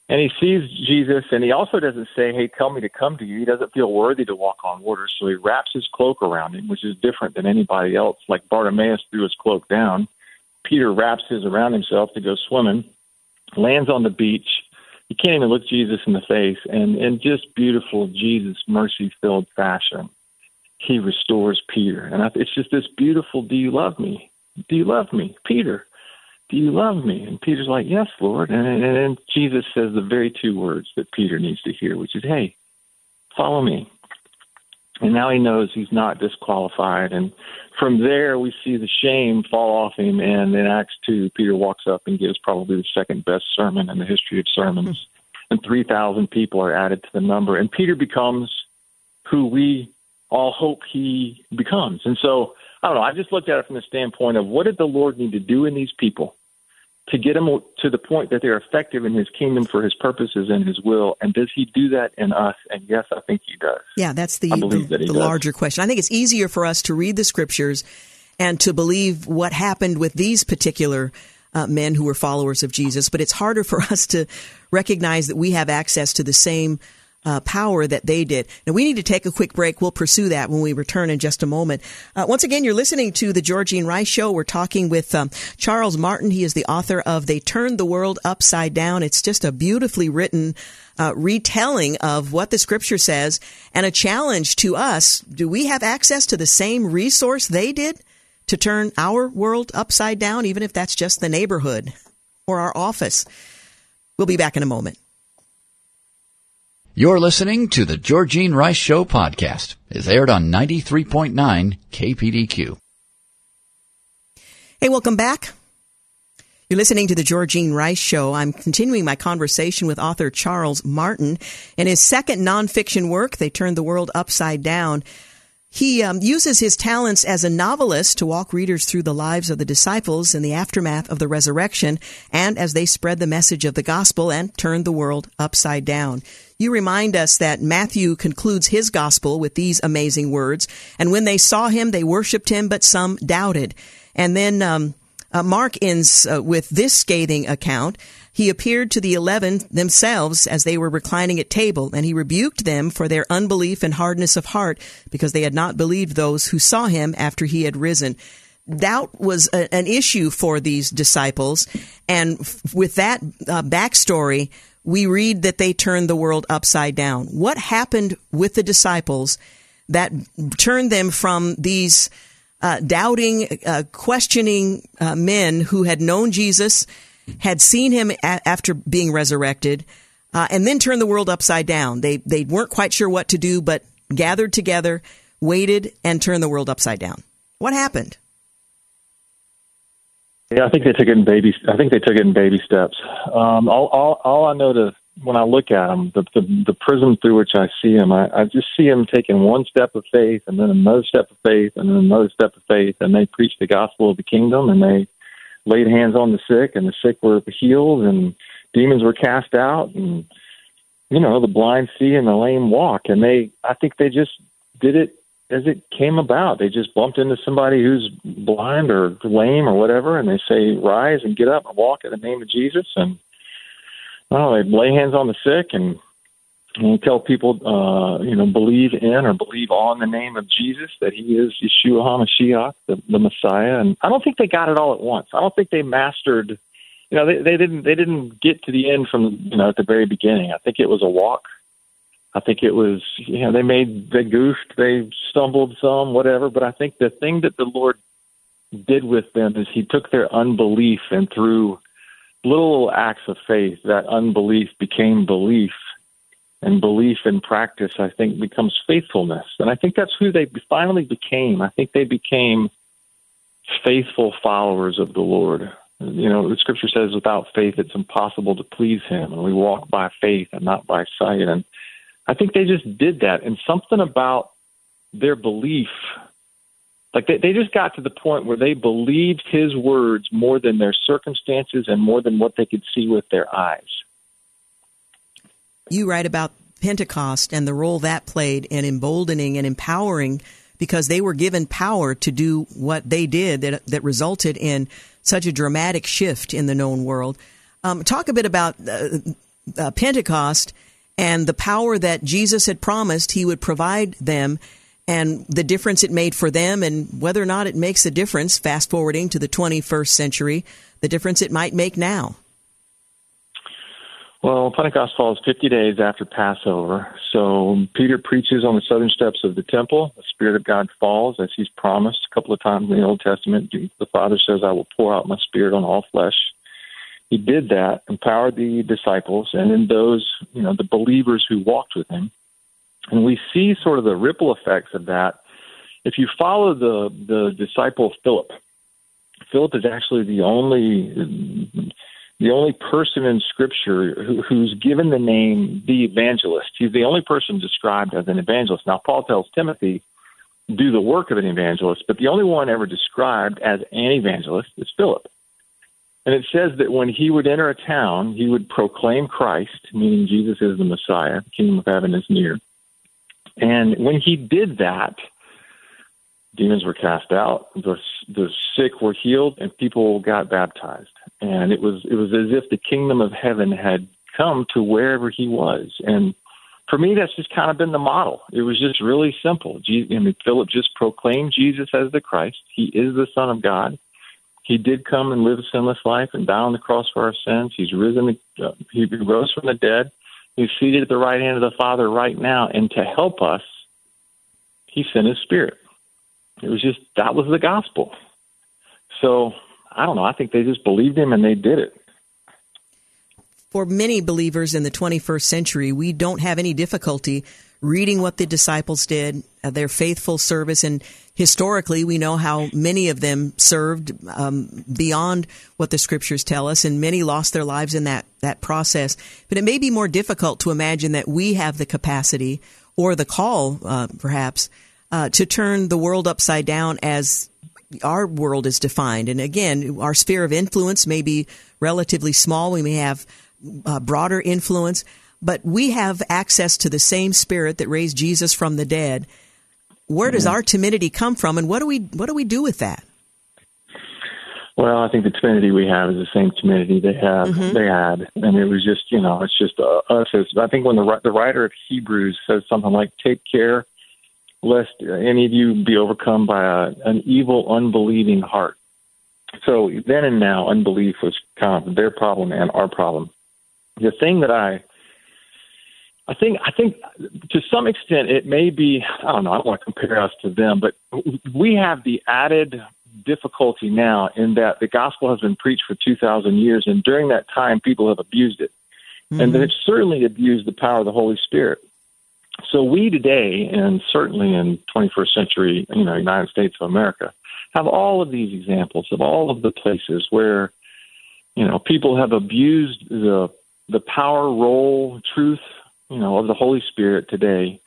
And he sees Jesus, and he also doesn't say, Hey, tell me to come to you. He doesn't feel worthy to walk on water, so he wraps his cloak around him, which is different than anybody else. Like Bartimaeus threw his cloak down. Peter wraps his around himself to go swimming, lands on the beach. He can't even look Jesus in the face, and in just beautiful Jesus mercy filled fashion, he restores Peter. And it's just this beautiful, Do you love me? Do you love me? Peter, do you love me? And Peter's like, Yes, Lord. And, and then Jesus says the very two words that Peter needs to hear, which is, Hey, follow me. And now he knows he's not disqualified. And from there, we see the shame fall off him. And in Acts 2, Peter walks up and gives probably the second best sermon in the history of sermons. And 3,000 people are added to the number. And Peter becomes who we all hope he becomes. And so, I don't know, I just looked at it from the standpoint of what did the Lord need to do in these people to get them to the point that they're effective in his kingdom for his purposes and his will. And does he do that in us? And yes, I think he does. Yeah, that's the, the, that the larger question. I think it's easier for us to read the scriptures and to believe what happened with these particular uh, men who were followers of Jesus, but it's harder for us to recognize that we have access to the same uh, power that they did. Now, we need to take a quick break. We'll pursue that when we return in just a moment. Uh, once again, you're listening to the Georgene Rice Show. We're talking with um, Charles Martin. He is the author of They Turned the World Upside Down. It's just a beautifully written uh, retelling of what the scripture says and a challenge to us. Do we have access to the same resource they did to turn our world upside down, even if that's just the neighborhood or our office? We'll be back in a moment. You're listening to the Georgene Rice Show podcast. It's aired on 93.9 KPDQ. Hey, welcome back. You're listening to the Georgene Rice Show. I'm continuing my conversation with author Charles Martin. In his second nonfiction work, They Turned the World Upside Down, he um, uses his talents as a novelist to walk readers through the lives of the disciples in the aftermath of the resurrection and as they spread the message of the gospel and turned the world upside down. You remind us that Matthew concludes his gospel with these amazing words, and when they saw him, they worshiped him, but some doubted. And then um, uh, Mark ends uh, with this scathing account. He appeared to the eleven themselves as they were reclining at table, and he rebuked them for their unbelief and hardness of heart, because they had not believed those who saw him after he had risen. Doubt was a, an issue for these disciples, and f- with that uh, backstory, we read that they turned the world upside down. What happened with the disciples that turned them from these uh, doubting, uh, questioning uh, men who had known Jesus? Had seen him a- after being resurrected, uh, and then turned the world upside down. They they weren't quite sure what to do, but gathered together, waited, and turned the world upside down. What happened? Yeah, I think they took it in baby. I think they took it in baby steps. Um, all, all, all I know to when I look at them, the, the the prism through which I see them, I, I just see them taking one step of faith, and then another step of faith, and then another step of faith, and they preach the gospel of the kingdom, and they laid hands on the sick, and the sick were healed, and demons were cast out, and you know the blind see and the lame walk. And they, I think they just did it as it came about. They just bumped into somebody who's blind or lame or whatever, and they say, "Rise and get up and walk in the name of Jesus." And oh, they lay hands on the sick and and tell people, uh, you know, believe in or believe on the name of Jesus, that he is Yeshua HaMashiach, the, the Messiah. And I don't think they got it all at once. I don't think they mastered, you know, they, they didn't they didn't get to the end from you know at the very beginning. I think it was a walk. I think it was, you know, they made they goofed, they stumbled some, whatever. But I think the thing that the Lord did with them is He took their unbelief and through little acts of faith, that unbelief became belief, and belief in practice, I think, becomes faithfulness. And I think that's who they finally became. I think they became faithful followers of the Lord. You know, the scripture says, without faith, it's impossible to please Him, and we walk by faith and not by sight. And I think they just did that, and something about their belief like they, they just got to the point where they believed his words more than their circumstances and more than what they could see with their eyes. You write about Pentecost and the role that played in emboldening and empowering because they were given power to do what they did that, that resulted in such a dramatic shift in the known world. Um, talk a bit about uh, uh, Pentecost and the power that Jesus had promised he would provide them and the difference it made for them and whether or not it makes a difference, fast forwarding to the 21st century, the difference it might make now. Well, Pentecost falls 50 days after Passover. So Peter preaches on the southern steps of the temple. The Spirit of God falls as he's promised a couple of times in the Old Testament. The Father says, I will pour out my Spirit on all flesh. He did that, empowered the disciples, and then those, you know, the believers who walked with him. And we see sort of the ripple effects of that. If you follow the, the disciple Philip, Philip is actually the only the only person in Scripture who, who's given the name the evangelist. He's the only person described as an evangelist. Now, Paul tells Timothy, do the work of an evangelist, but the only one ever described as an evangelist is Philip. And it says that when he would enter a town, he would proclaim Christ, meaning Jesus is the Messiah, the kingdom of heaven is near. And when he did that, demons were cast out, the the sick were healed, and people got baptized. And it was it was as if the kingdom of heaven had come to wherever he was. And for me, that's just kind of been the model. It was just really simple. Jesus, I mean, Philip just proclaimed Jesus as the Christ. He is the Son of God. He did come and live a sinless life and die on the cross for our sins. He's risen. Uh, he rose from the dead. He's seated at the right hand of the Father right now, and to help us, He sent His Spirit. It was just that was the gospel. So I don't know. I think they just believed Him and they did it. For many believers in the 21st century, we don't have any difficulty reading what the disciples did, uh, their faithful service. And historically, we know how many of them served um, beyond what the scriptures tell us, and many lost their lives in that, that process. But it may be more difficult to imagine that we have the capacity or the call, uh, perhaps, uh, to turn the world upside down as our world is defined. And again, our sphere of influence may be relatively small. We may have uh, broader influence, but we have access to the same spirit that raised Jesus from the dead. Where does mm-hmm. our timidity come from, and what do we what do we do with that? Well, I think the timidity we have is the same timidity they have mm-hmm. they had, and it was just you know it's just uh, us. I think when the the writer of Hebrews says something like, "Take care, lest any of you be overcome by a, an evil, unbelieving heart." So then and now, unbelief was kind of their problem and our problem. The thing that I I think I think to some extent it may be I don't know I don't want to compare us to them, but we have the added difficulty now in that the gospel has been preached for two thousand years, and during that time people have abused it, mm-hmm. and they've certainly abused the power of the Holy Spirit. So we today, and certainly in 21st century, you know, United States of America, have all of these examples of all of the places where, you know, people have abused the the power, role, truth you know, of the Holy Spirit today.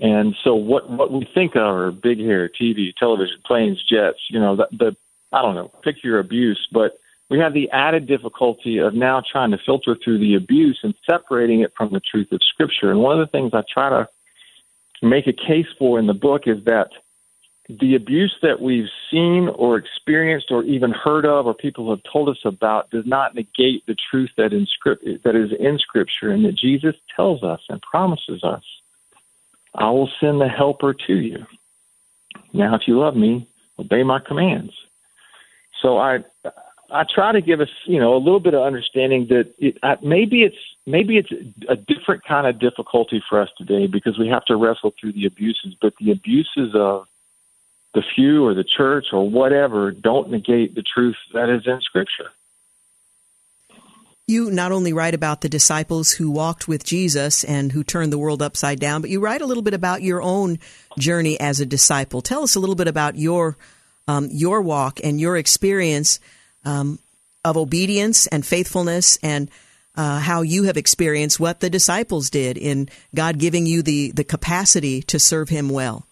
And so what what we think of are big hair, TV, television, planes, jets, you know, the, the I don't know, pick your abuse, but we have the added difficulty of now trying to filter through the abuse and separating it from the truth of Scripture. And one of the things I try to make a case for in the book is that the abuse that we've seen or experienced or even heard of or people have told us about does not negate the truth that in script that is in scripture and that Jesus tells us and promises us I will send the helper to you. Now if you love me, obey my commands. So I I try to give us, you know, a little bit of understanding that it, uh, maybe it's maybe it's a different kind of difficulty for us today because we have to wrestle through the abuses, but the abuses of the few or the church or whatever don't negate the truth that is in Scripture. You not only write about the disciples who walked with Jesus and who turned the world upside down, but you write a little bit about your own journey as a disciple. Tell us a little bit about your um, your walk and your experience um, of obedience and faithfulness, and uh, how you have experienced what the disciples did in God giving you the the capacity to serve Him well.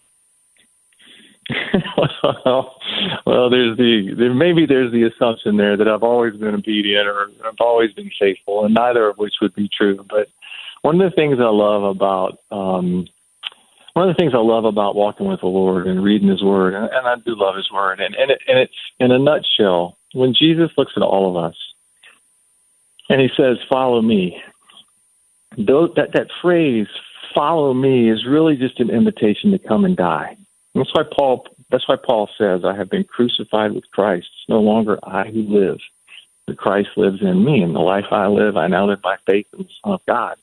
well, well, there's the there maybe there's the assumption there that I've always been obedient or I've always been faithful, and neither of which would be true. But one of the things I love about um, one of the things I love about walking with the Lord and reading His Word, and, and I do love His Word, and and, it, and it's in a nutshell when Jesus looks at all of us and He says, "Follow me." That that phrase "follow me" is really just an invitation to come and die. That's why Paul that's why Paul says, I have been crucified with Christ. It's no longer I who live, but Christ lives in me. And the life I live, I now live by faith in the Son of God.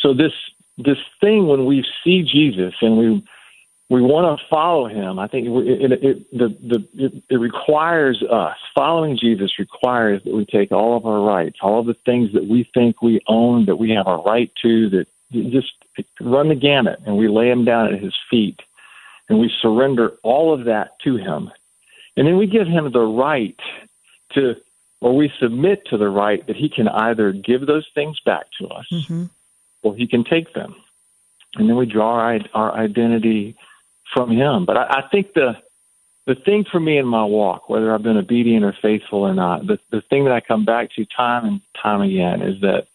So this this thing when we see Jesus and we we want to follow him. I think it, it, it, the, the, it, it requires us. Following Jesus requires that we take all of our rights, all of the things that we think we own, that we have a right to, that just run the gamut, and we lay them down at his feet and we surrender all of that to Him. And then we give Him the right to, or we submit to the right that He can either give those things back to us mm-hmm. Or He can take them. And then we draw our, our identity from Him. But I, I think the, the thing for me in my walk, whether I've been obedient or faithful or not, the, the thing that I come back to time and time again is that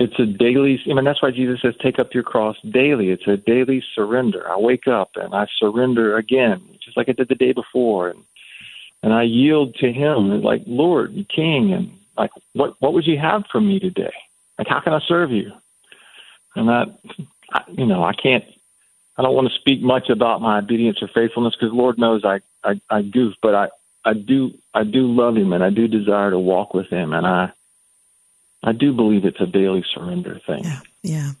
it's a daily, I mean, that's why Jesus says, take up your cross daily. It's a daily surrender. I wake up and I surrender again, just like I did the day before. And, and I yield to Him, like, Lord, and King, and like, what, what would you have from me today? Like, how can I serve you? And I, you know, I can't, I don't want to speak much about my obedience or faithfulness because Lord knows I, I, I goof, but I, I do, I do love Him and I do desire to walk with Him. And I, I do believe it's a daily surrender thing. Yeah, yeah.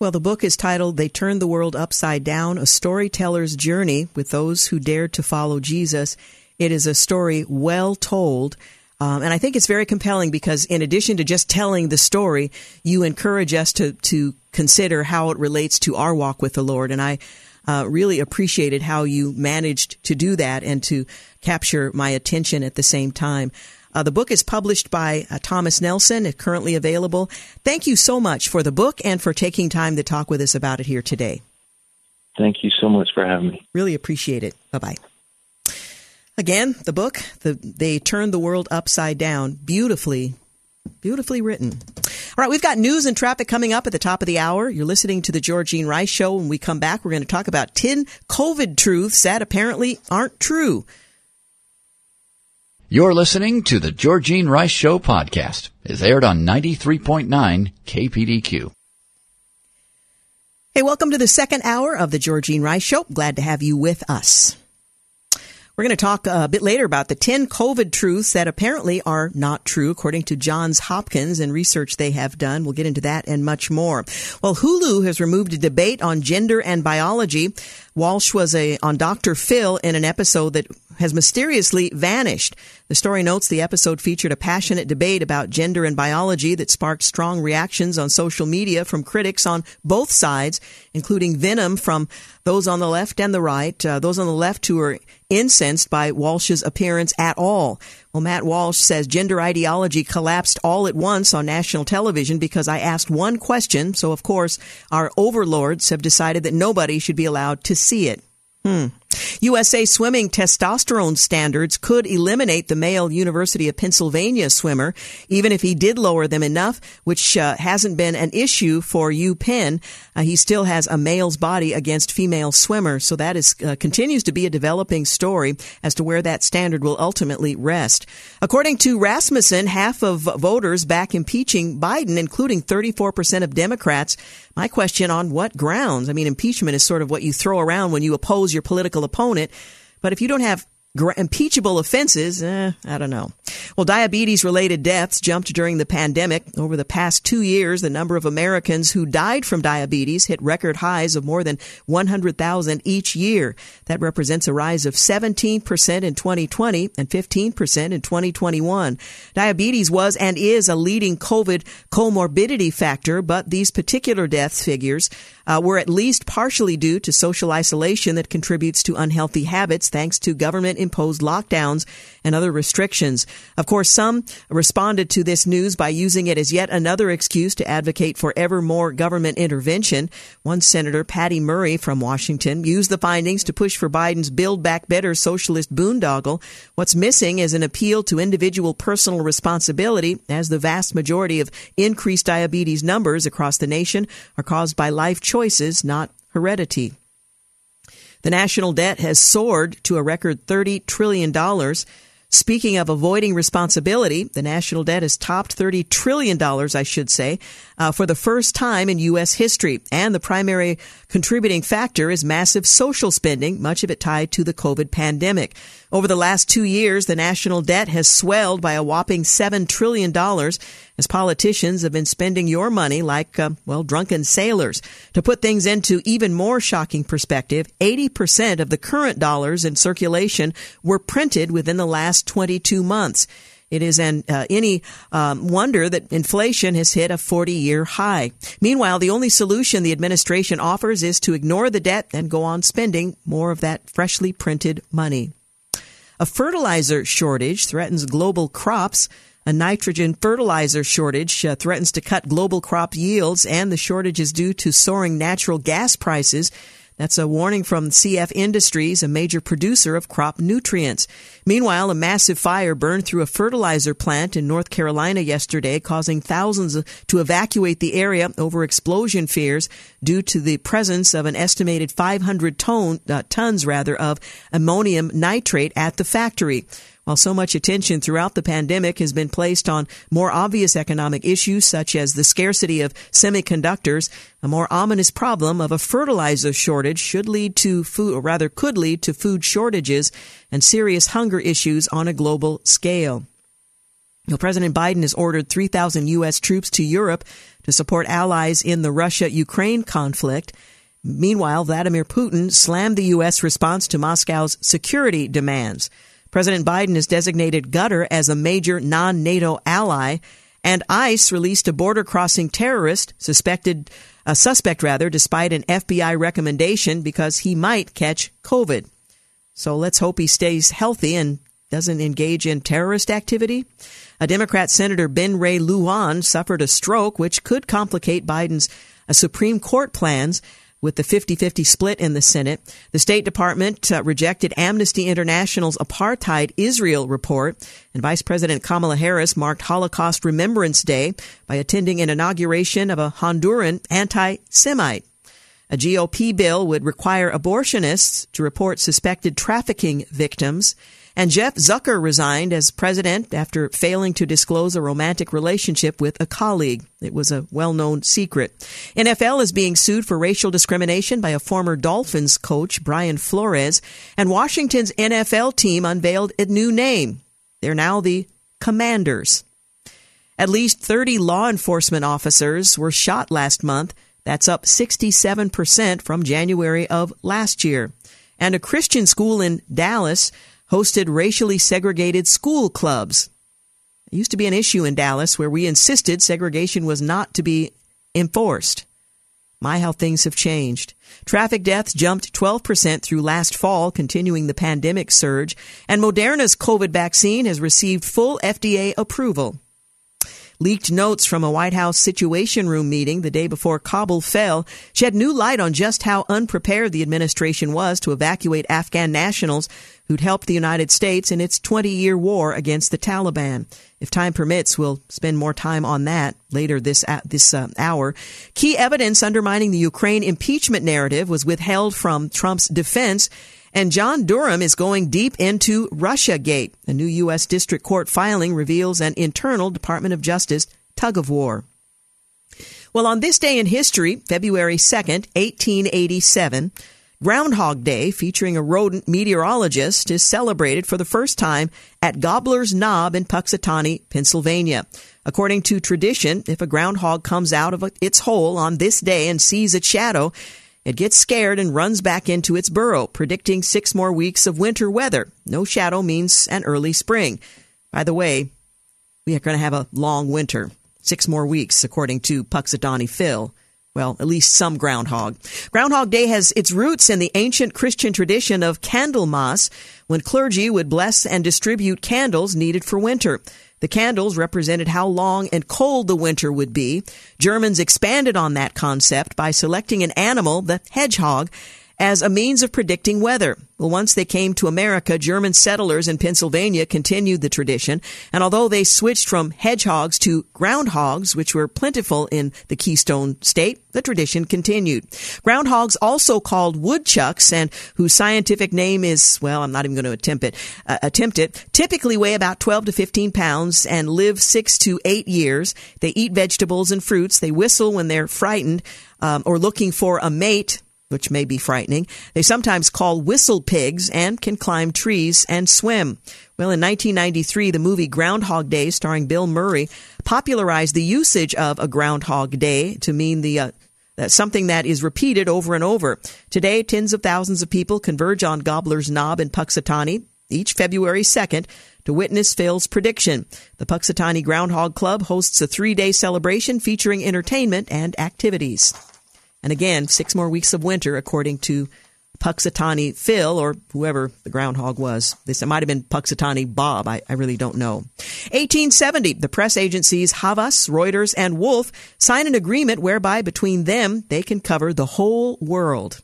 Well, the book is titled They Turned the World Upside Down A Storyteller's Journey with Those Who Dared to Follow Jesus. It is a story well told. Um, and I think it's very compelling because, in addition to just telling the story, you encourage us to, to consider how it relates to our walk with the Lord. And I uh, really appreciated how you managed to do that and to capture my attention at the same time. Uh, the book is published by uh, Thomas Nelson, it's currently available. Thank you so much for the book and for taking time to talk with us about it here today. Thank you so much for having me. Really appreciate it. Bye bye. Again, the book, the, They Turned the World Upside Down, beautifully, beautifully written. All right, we've got news and traffic coming up at the top of the hour. You're listening to the Georgene Rice Show. When we come back, we're going to talk about 10 COVID truths that apparently aren't true. You're listening to the Georgene Rice Show podcast. It's aired on 93.9 KPDQ. Hey, welcome to the second hour of the Georgene Rice Show. Glad to have you with us. We're going to talk a bit later about the 10 COVID truths that apparently are not true, according to Johns Hopkins and research they have done. We'll get into that and much more. Well, Hulu has removed a debate on gender and biology. Walsh was a, on Dr. Phil in an episode that has mysteriously vanished. The story notes the episode featured a passionate debate about gender and biology that sparked strong reactions on social media from critics on both sides, including venom from those on the left and the right, uh, those on the left who are incensed by Walsh's appearance at all. Well, Matt Walsh says gender ideology collapsed all at once on national television because I asked one question. So, of course, our overlords have decided that nobody should be allowed to see it. Hmm. USA swimming testosterone standards could eliminate the male University of Pennsylvania swimmer, even if he did lower them enough, which uh, hasn't been an issue for UPenn. Uh, he still has a male's body against female swimmers, so that is uh, continues to be a developing story as to where that standard will ultimately rest. According to Rasmussen, half of voters back impeaching Biden, including 34% of Democrats. My question on what grounds? I mean, impeachment is sort of what you throw around when you oppose your political opponent. But if you don't have impeachable offenses, eh, I don't know. Well, diabetes related deaths jumped during the pandemic. Over the past two years, the number of Americans who died from diabetes hit record highs of more than 100,000 each year. That represents a rise of 17% in 2020 and 15% in 2021. Diabetes was and is a leading COVID comorbidity factor, but these particular death figures uh, were at least partially due to social isolation that contributes to unhealthy habits thanks to government imposed lockdowns and other restrictions. Of course, some responded to this news by using it as yet another excuse to advocate for ever more government intervention. One Senator, Patty Murray from Washington, used the findings to push for Biden's Build Back Better socialist boondoggle. What's missing is an appeal to individual personal responsibility, as the vast majority of increased diabetes numbers across the nation are caused by life choices not heredity. The national debt has soared to a record $30 trillion. Speaking of avoiding responsibility, the national debt has topped $30 trillion, I should say, uh, for the first time in U.S. history. And the primary contributing factor is massive social spending, much of it tied to the COVID pandemic. Over the last two years, the national debt has swelled by a whopping $7 trillion as politicians have been spending your money like, uh, well, drunken sailors. To put things into even more shocking perspective, 80% of the current dollars in circulation were printed within the last 22 months. It is an, uh, any um, wonder that inflation has hit a 40 year high. Meanwhile, the only solution the administration offers is to ignore the debt and go on spending more of that freshly printed money. A fertilizer shortage threatens global crops. A nitrogen fertilizer shortage uh, threatens to cut global crop yields, and the shortage is due to soaring natural gas prices. That's a warning from CF Industries, a major producer of crop nutrients. Meanwhile, a massive fire burned through a fertilizer plant in North Carolina yesterday, causing thousands to evacuate the area over explosion fears due to the presence of an estimated 500 ton, uh, tons rather of ammonium nitrate at the factory. While so much attention throughout the pandemic has been placed on more obvious economic issues such as the scarcity of semiconductors, a more ominous problem of a fertilizer shortage should lead to food, or rather could lead to food shortages and serious hunger issues on a global scale. Now, President Biden has ordered 3,000 U.S. troops to Europe to support allies in the Russia-Ukraine conflict. Meanwhile, Vladimir Putin slammed the U.S. response to Moscow's security demands. President Biden has designated Qatar as a major non NATO ally, and ICE released a border crossing terrorist suspected a suspect rather despite an FBI recommendation because he might catch COVID. So let's hope he stays healthy and doesn't engage in terrorist activity. A Democrat Senator Ben Ray Lujan suffered a stroke which could complicate Biden's uh, Supreme Court plans with the 50-50 split in the Senate. The State Department uh, rejected Amnesty International's apartheid Israel report, and Vice President Kamala Harris marked Holocaust Remembrance Day by attending an inauguration of a Honduran anti-Semite. A GOP bill would require abortionists to report suspected trafficking victims and Jeff Zucker resigned as president after failing to disclose a romantic relationship with a colleague. It was a well-known secret. NFL is being sued for racial discrimination by a former Dolphins coach, Brian Flores, and Washington's NFL team unveiled a new name. They're now the Commanders. At least 30 law enforcement officers were shot last month. That's up 67% from January of last year. And a Christian school in Dallas hosted racially segregated school clubs. It used to be an issue in Dallas where we insisted segregation was not to be enforced. My, how things have changed. Traffic deaths jumped 12% through last fall, continuing the pandemic surge, and Moderna's COVID vaccine has received full FDA approval. Leaked notes from a White House Situation Room meeting the day before Kabul fell shed new light on just how unprepared the administration was to evacuate Afghan nationals who'd helped the United States in its 20 year war against the Taliban. If time permits, we'll spend more time on that later this, uh, this uh, hour. Key evidence undermining the Ukraine impeachment narrative was withheld from Trump's defense and John Durham is going deep into Russia Gate. A new U.S. District Court filing reveals an internal Department of Justice tug of war. Well, on this day in history, February 2nd, 1887, Groundhog Day, featuring a rodent meteorologist, is celebrated for the first time at Gobbler's Knob in Punxsutawney, Pennsylvania. According to tradition, if a groundhog comes out of its hole on this day and sees its shadow, it gets scared and runs back into its burrow, predicting six more weeks of winter weather. No shadow means an early spring. By the way, we are going to have a long winter. Six more weeks, according to Punxsutawney Phil. Well, at least some groundhog. Groundhog Day has its roots in the ancient Christian tradition of Candlemas, when clergy would bless and distribute candles needed for winter. The candles represented how long and cold the winter would be. Germans expanded on that concept by selecting an animal, the hedgehog, as a means of predicting weather. Well, once they came to America, German settlers in Pennsylvania continued the tradition, and although they switched from hedgehogs to groundhogs, which were plentiful in the Keystone State, the tradition continued. Groundhogs, also called woodchucks, and whose scientific name is, well, I'm not even going to attempt it, uh, attempt it, typically weigh about 12 to 15 pounds and live six to eight years. They eat vegetables and fruits. They whistle when they're frightened um, or looking for a mate which may be frightening. They sometimes call whistle pigs and can climb trees and swim. Well, in 1993, the movie Groundhog Day, starring Bill Murray, popularized the usage of a Groundhog Day to mean the uh, that's something that is repeated over and over. Today, tens of thousands of people converge on Gobbler's Knob in Punxsutawney each February 2nd to witness Phil's prediction. The Punxsutawney Groundhog Club hosts a three day celebration featuring entertainment and activities. And again, six more weeks of winter, according to Punxsutawney Phil or whoever the groundhog was. This it might have been Punxsutawney Bob. I, I, really don't know. 1870, the press agencies Havas, Reuters, and Wolff sign an agreement whereby between them they can cover the whole world.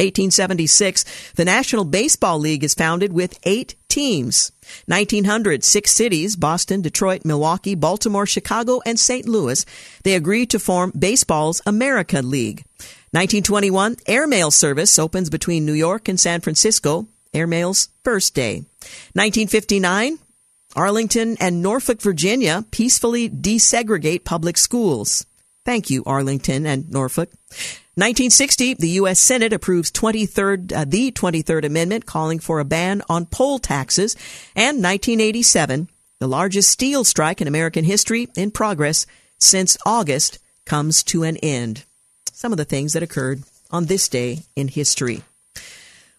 1876, the National Baseball League is founded with eight teams. 1900, six cities, Boston, Detroit, Milwaukee, Baltimore, Chicago, and St. Louis, they agreed to form baseball's America League. 1921, airmail service opens between New York and San Francisco, airmail's first day. 1959, Arlington and Norfolk, Virginia peacefully desegregate public schools. Thank you, Arlington and Norfolk. 1960, the U.S. Senate approves 23rd, uh, the 23rd Amendment calling for a ban on poll taxes. And 1987, the largest steel strike in American history in progress since August comes to an end. Some of the things that occurred on this day in history.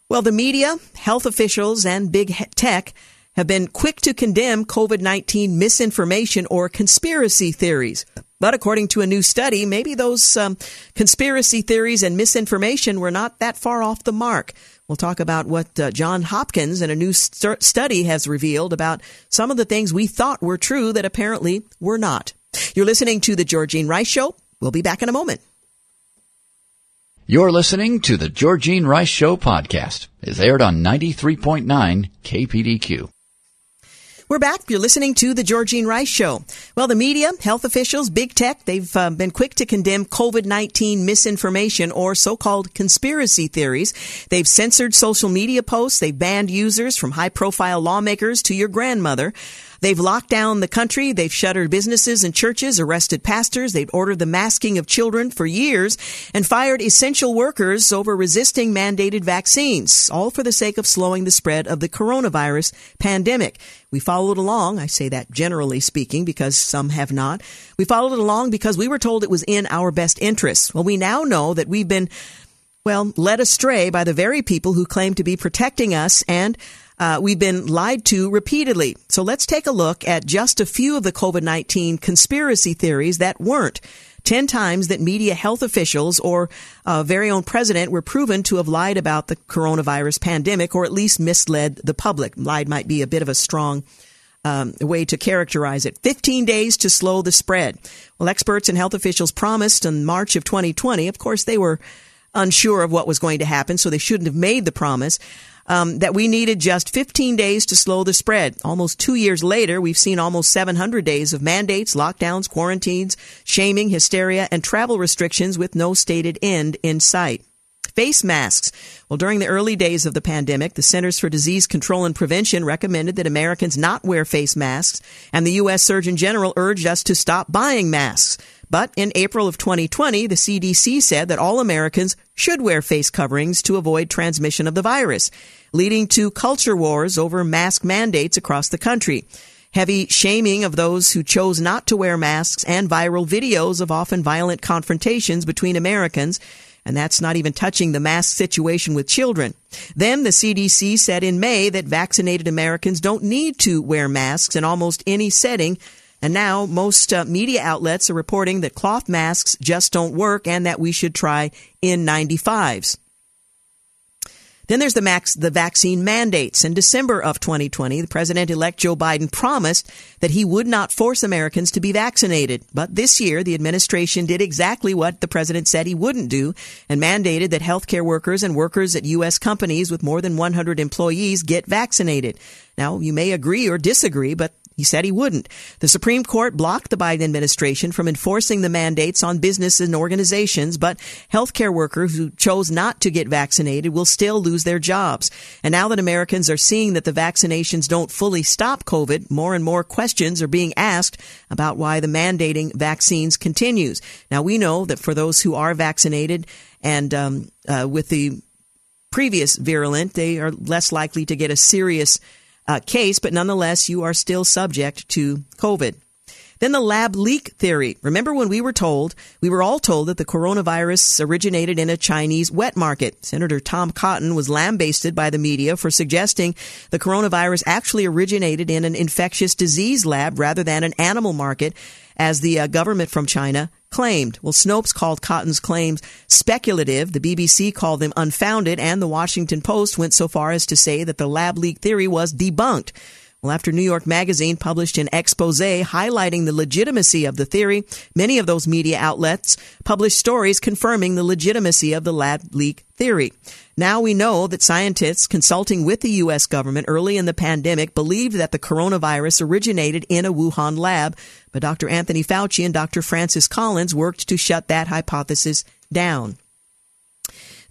Well, the media, health officials, and big tech have been quick to condemn COVID 19 misinformation or conspiracy theories. But according to a new study, maybe those um, conspiracy theories and misinformation were not that far off the mark. We'll talk about what uh, John Hopkins and a new st- study has revealed about some of the things we thought were true that apparently were not. You're listening to The Georgene Rice Show. We'll be back in a moment. You're listening to The Georgene Rice Show podcast. It's aired on 93.9 KPDQ. We're back. You're listening to the Georgene Rice Show. Well, the media, health officials, big tech, they've uh, been quick to condemn COVID-19 misinformation or so-called conspiracy theories. They've censored social media posts. They've banned users from high-profile lawmakers to your grandmother. They've locked down the country. They've shuttered businesses and churches, arrested pastors. They've ordered the masking of children for years and fired essential workers over resisting mandated vaccines, all for the sake of slowing the spread of the coronavirus pandemic. We followed along. I say that generally speaking because some have not. We followed along because we were told it was in our best interests. Well, we now know that we've been well, led astray by the very people who claim to be protecting us and uh, we've been lied to repeatedly. So let's take a look at just a few of the COVID-19 conspiracy theories that weren't. 10 times that media health officials or uh, very own president were proven to have lied about the coronavirus pandemic or at least misled the public. Lied might be a bit of a strong um, way to characterize it. 15 days to slow the spread. Well, experts and health officials promised in March of 2020. Of course, they were unsure of what was going to happen, so they shouldn't have made the promise um, that we needed just 15 days to slow the spread. Almost two years later, we've seen almost 700 days of mandates, lockdowns, quarantines, shaming, hysteria, and travel restrictions with no stated end in sight. Face masks. Well, during the early days of the pandemic, the Centers for Disease Control and Prevention recommended that Americans not wear face masks, and the U.S. Surgeon General urged us to stop buying masks. But in April of 2020, the CDC said that all Americans should wear face coverings to avoid transmission of the virus, leading to culture wars over mask mandates across the country. Heavy shaming of those who chose not to wear masks and viral videos of often violent confrontations between Americans and that's not even touching the mask situation with children. Then the CDC said in May that vaccinated Americans don't need to wear masks in almost any setting. And now most uh, media outlets are reporting that cloth masks just don't work and that we should try N95s. Then there's the max, the vaccine mandates. In December of 2020, the president-elect Joe Biden promised that he would not force Americans to be vaccinated. But this year, the administration did exactly what the president said he wouldn't do and mandated that healthcare workers and workers at U.S. companies with more than 100 employees get vaccinated. Now, you may agree or disagree, but he said he wouldn't. The Supreme Court blocked the Biden administration from enforcing the mandates on businesses and organizations, but healthcare workers who chose not to get vaccinated will still lose their jobs. And now that Americans are seeing that the vaccinations don't fully stop COVID, more and more questions are being asked about why the mandating vaccines continues. Now we know that for those who are vaccinated and um, uh, with the previous virulent, they are less likely to get a serious uh, case, but nonetheless, you are still subject to COVID. Then the lab leak theory. Remember when we were told, we were all told that the coronavirus originated in a Chinese wet market. Senator Tom Cotton was lambasted by the media for suggesting the coronavirus actually originated in an infectious disease lab rather than an animal market, as the uh, government from China claimed. Well, Snopes called Cotton's claims speculative. The BBC called them unfounded, and the Washington Post went so far as to say that the lab leak theory was debunked. Well, after New York Magazine published an expose highlighting the legitimacy of the theory, many of those media outlets published stories confirming the legitimacy of the lab leak theory. Now we know that scientists consulting with the U.S. government early in the pandemic believed that the coronavirus originated in a Wuhan lab, but Dr. Anthony Fauci and Dr. Francis Collins worked to shut that hypothesis down.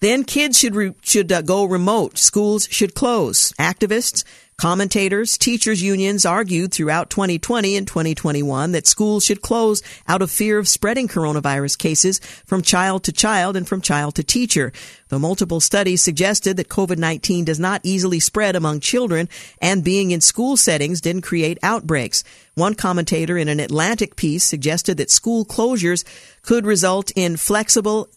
Then kids should re- should uh, go remote. Schools should close. Activists Commentators, teachers unions argued throughout 2020 and 2021 that schools should close out of fear of spreading coronavirus cases from child to child and from child to teacher. Though multiple studies suggested that COVID-19 does not easily spread among children and being in school settings didn't create outbreaks. One commentator in an Atlantic piece suggested that school closures could result in flexible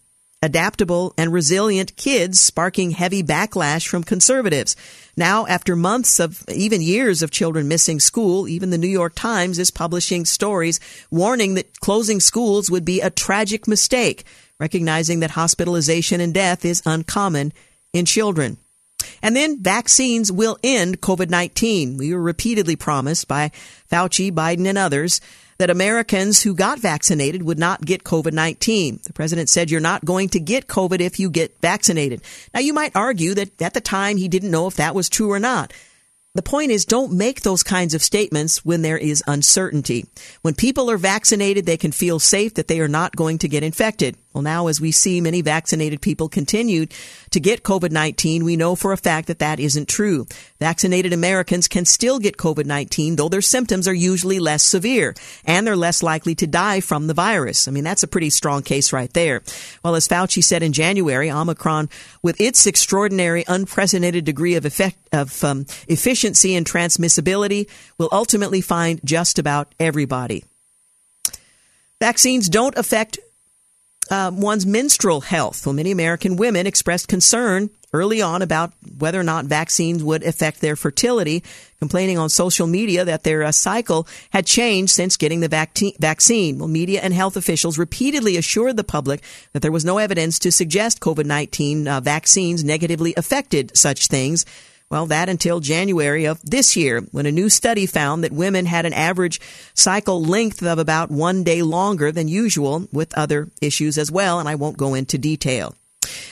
adaptable, and resilient kids sparking heavy backlash from conservatives. Now, after months of even years of children missing school, even the New York Times is publishing stories warning that closing schools would be a tragic mistake, recognizing that hospitalization and death is uncommon in children. And then vaccines will end COVID-19. We were repeatedly promised by Fauci, Biden, and others that Americans who got vaccinated would not get COVID-19. The president said you're not going to get COVID if you get vaccinated. Now you might argue that at the time he didn't know if that was true or not. The point is don't make those kinds of statements when there is uncertainty. When people are vaccinated, they can feel safe that they are not going to get infected. Well, now as we see many vaccinated people continue to get COVID-19, we know for a fact that that isn't true. Vaccinated Americans can still get COVID-19, though their symptoms are usually less severe and they're less likely to die from the virus. I mean, that's a pretty strong case right there. Well, as Fauci said in January, Omicron, with its extraordinary, unprecedented degree of effect, of um, efficiency and transmissibility, will ultimately find just about everybody. Vaccines don't affect uh, one's menstrual health. Well, many American women expressed concern early on about whether or not vaccines would affect their fertility, complaining on social media that their uh, cycle had changed since getting the vac- vaccine. Well, media and health officials repeatedly assured the public that there was no evidence to suggest COVID-19 uh, vaccines negatively affected such things. Well, that until January of this year, when a new study found that women had an average cycle length of about one day longer than usual with other issues as well, and I won't go into detail.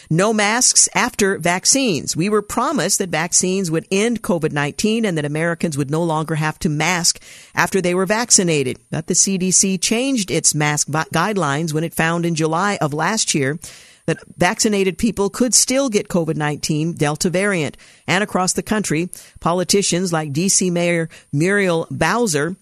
No masks after vaccines. We were promised that vaccines would end COVID-19 and that Americans would no longer have to mask after they were vaccinated. But the CDC changed its mask guidelines when it found in July of last year that vaccinated people could still get COVID-19 Delta variant. And across the country, politicians like DC Mayor Muriel Bowser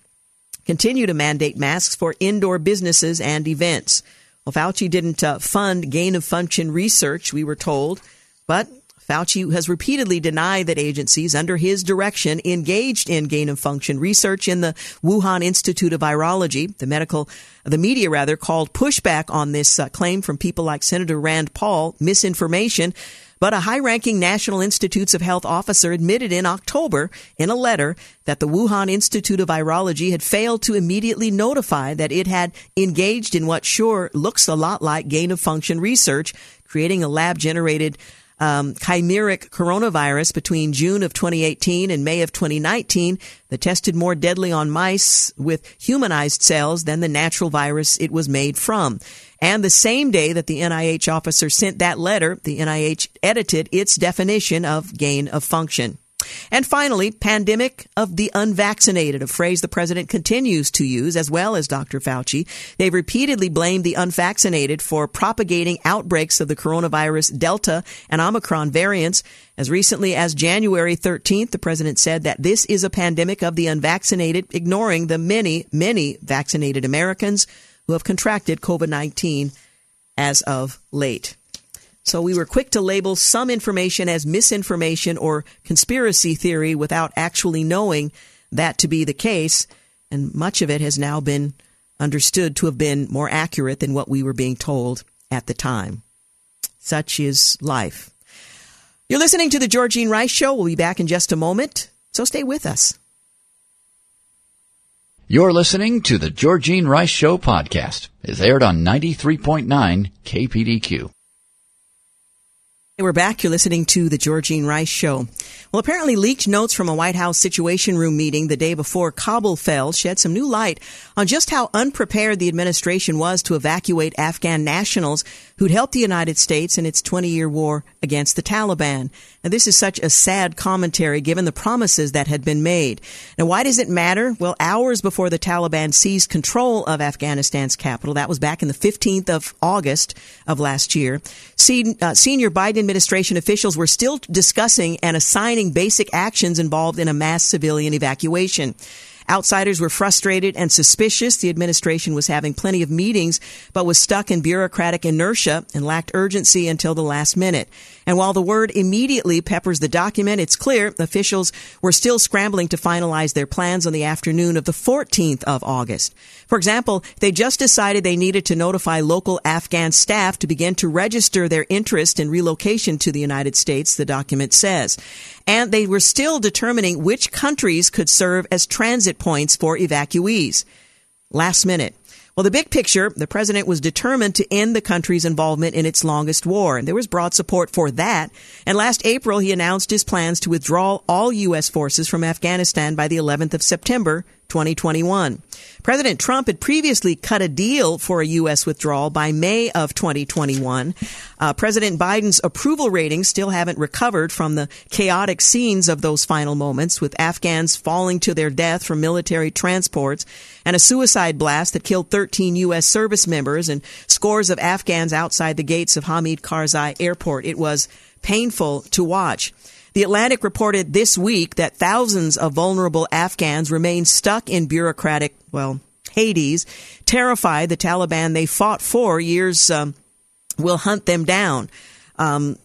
continue to mandate masks for indoor businesses and events. Well, Fauci didn't uh, fund gain of function research, we were told, but Fauci has repeatedly denied that agencies under his direction engaged in gain of function research in the Wuhan Institute of Virology. The medical, the media rather called pushback on this uh, claim from people like Senator Rand Paul misinformation. But a high ranking National Institutes of Health officer admitted in October in a letter that the Wuhan Institute of Virology had failed to immediately notify that it had engaged in what sure looks a lot like gain of function research, creating a lab generated um, chimeric coronavirus between June of 2018 and May of 2019 that tested more deadly on mice with humanized cells than the natural virus it was made from. And the same day that the NIH officer sent that letter, the NIH edited its definition of gain of function. And finally, pandemic of the unvaccinated, a phrase the president continues to use as well as Dr. Fauci. They've repeatedly blamed the unvaccinated for propagating outbreaks of the coronavirus Delta and Omicron variants. As recently as January 13th, the president said that this is a pandemic of the unvaccinated, ignoring the many, many vaccinated Americans who have contracted COVID-19 as of late. So we were quick to label some information as misinformation or conspiracy theory without actually knowing that to be the case. And much of it has now been understood to have been more accurate than what we were being told at the time. Such is life. You're listening to the Georgene Rice Show. We'll be back in just a moment, so stay with us. You're listening to the Georgene Rice Show podcast. It's aired on 93.9 KPDQ. We're back. You're listening to the Georgene Rice Show. Well, apparently leaked notes from a White House Situation Room meeting the day before Kabul fell shed some new light on just how unprepared the administration was to evacuate Afghan nationals who'd helped the United States in its 20 year war against the Taliban. Now, this is such a sad commentary given the promises that had been made. Now, why does it matter? Well, hours before the Taliban seized control of Afghanistan's capital, that was back in the 15th of August of last year, uh, senior Biden administration officials were still discussing and assigning basic actions involved in a mass civilian evacuation. Outsiders were frustrated and suspicious. The administration was having plenty of meetings, but was stuck in bureaucratic inertia and lacked urgency until the last minute. And while the word immediately peppers the document, it's clear officials were still scrambling to finalize their plans on the afternoon of the 14th of August. For example, they just decided they needed to notify local Afghan staff to begin to register their interest in relocation to the United States, the document says. And they were still determining which countries could serve as transit points for evacuees. Last minute. Well, the big picture, the president was determined to end the country's involvement in its longest war, and there was broad support for that. And last April, he announced his plans to withdraw all U.S. forces from Afghanistan by the 11th of September, 2021. President Trump had previously cut a deal for a U.S. withdrawal by May of 2021. Uh, President Biden's approval ratings still haven't recovered from the chaotic scenes of those final moments, with Afghans falling to their death from military transports and a suicide blast that killed 13 U.S. service members and scores of Afghans outside the gates of Hamid Karzai Airport. It was painful to watch. The Atlantic reported this week that thousands of vulnerable Afghans remain stuck in bureaucratic, well, Hades, terrified the Taliban they fought for years um, will hunt them down. Um,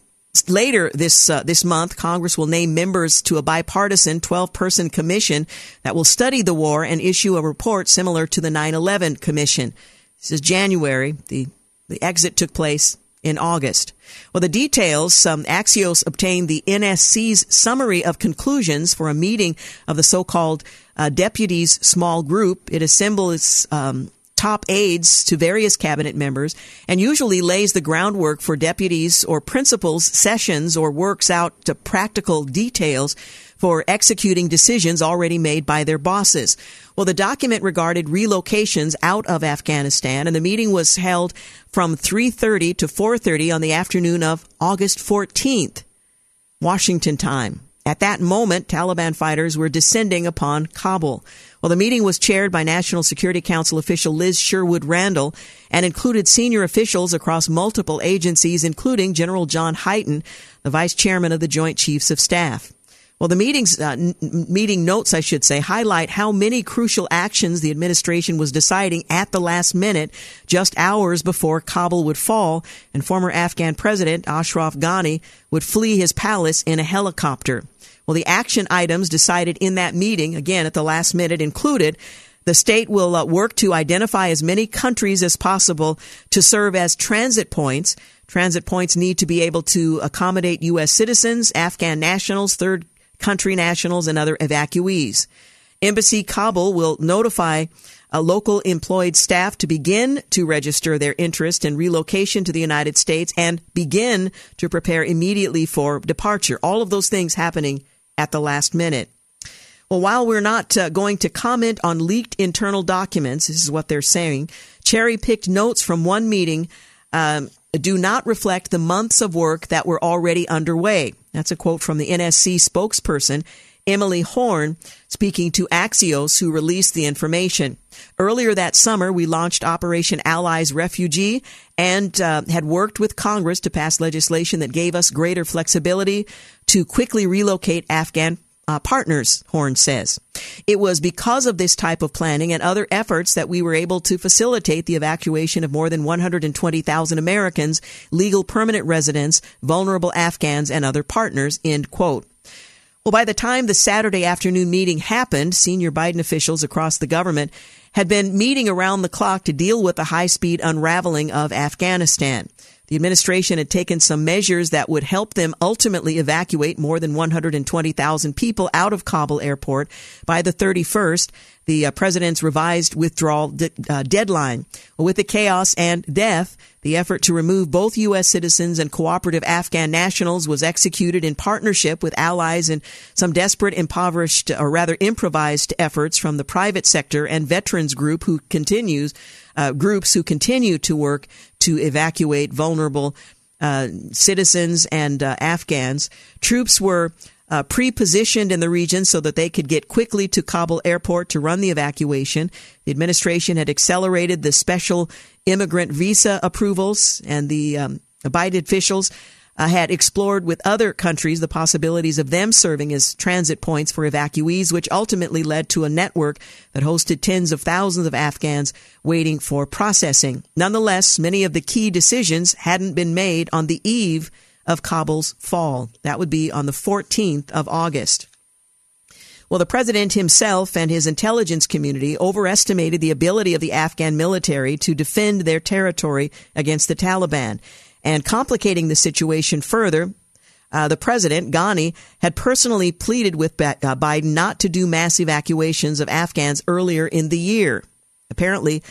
later this uh, this month, Congress will name members to a bipartisan 12-person commission that will study the war and issue a report similar to the 9/11 commission. This is January. The the exit took place in August. Well, the details, um, Axios obtained the NSC's summary of conclusions for a meeting of the so-called uh, deputies small group. It assembles um, top aides to various cabinet members and usually lays the groundwork for deputies or principals sessions or works out to practical details for executing decisions already made by their bosses. Well, the document regarded relocations out of Afghanistan and the meeting was held from 3:30 to 4:30 on the afternoon of August 14th, Washington time. At that moment, Taliban fighters were descending upon Kabul. Well, the meeting was chaired by National Security Council official Liz Sherwood Randall and included senior officials across multiple agencies, including General John Hyten, the vice chairman of the Joint Chiefs of Staff. Well, the meetings, uh, n- meeting notes, I should say, highlight how many crucial actions the administration was deciding at the last minute, just hours before Kabul would fall, and former Afghan President Ashraf Ghani would flee his palace in a helicopter. Well, the action items decided in that meeting, again at the last minute, included the state will uh, work to identify as many countries as possible to serve as transit points. Transit points need to be able to accommodate U.S. citizens, Afghan nationals, third country nationals, and other evacuees. Embassy Kabul will notify a local employed staff to begin to register their interest in relocation to the United States and begin to prepare immediately for departure. All of those things happening at the last minute. Well, while we're not uh, going to comment on leaked internal documents, this is what they're saying, cherry picked notes from one meeting um, do not reflect the months of work that were already underway. That's a quote from the NSC spokesperson, Emily Horne, speaking to Axios, who released the information. Earlier that summer, we launched Operation Allies Refugee and uh, had worked with Congress to pass legislation that gave us greater flexibility to quickly relocate Afghan uh, partners, Horne says. It was because of this type of planning and other efforts that we were able to facilitate the evacuation of more than 120,000 Americans, legal permanent residents, vulnerable Afghans, and other partners, end quote. Well, by the time the Saturday afternoon meeting happened, senior Biden officials across the government had been meeting around the clock to deal with the high speed unraveling of Afghanistan. The administration had taken some measures that would help them ultimately evacuate more than 120,000 people out of Kabul airport by the 31st, the uh, president's revised withdrawal de- uh, deadline. With the chaos and death, the effort to remove both U.S. citizens and cooperative Afghan nationals was executed in partnership with allies and some desperate, impoverished, or rather improvised efforts from the private sector and veterans group who continues uh, groups who continue to work to evacuate vulnerable uh, citizens and uh, Afghans. Troops were uh, pre-positioned in the region so that they could get quickly to Kabul airport to run the evacuation. The administration had accelerated the special immigrant visa approvals, and the um, Biden officials uh, had explored with other countries the possibilities of them serving as transit points for evacuees, which ultimately led to a network that hosted tens of thousands of Afghans waiting for processing. Nonetheless, many of the key decisions hadn't been made on the eve of Kabul's fall. That would be on the 14th of August. Well, the president himself and his intelligence community overestimated the ability of the Afghan military to defend their territory against the Taliban. And complicating the situation further, uh, the president, Ghani, had personally pleaded with uh, Biden not to do mass evacuations of Afghans earlier in the year. Apparently,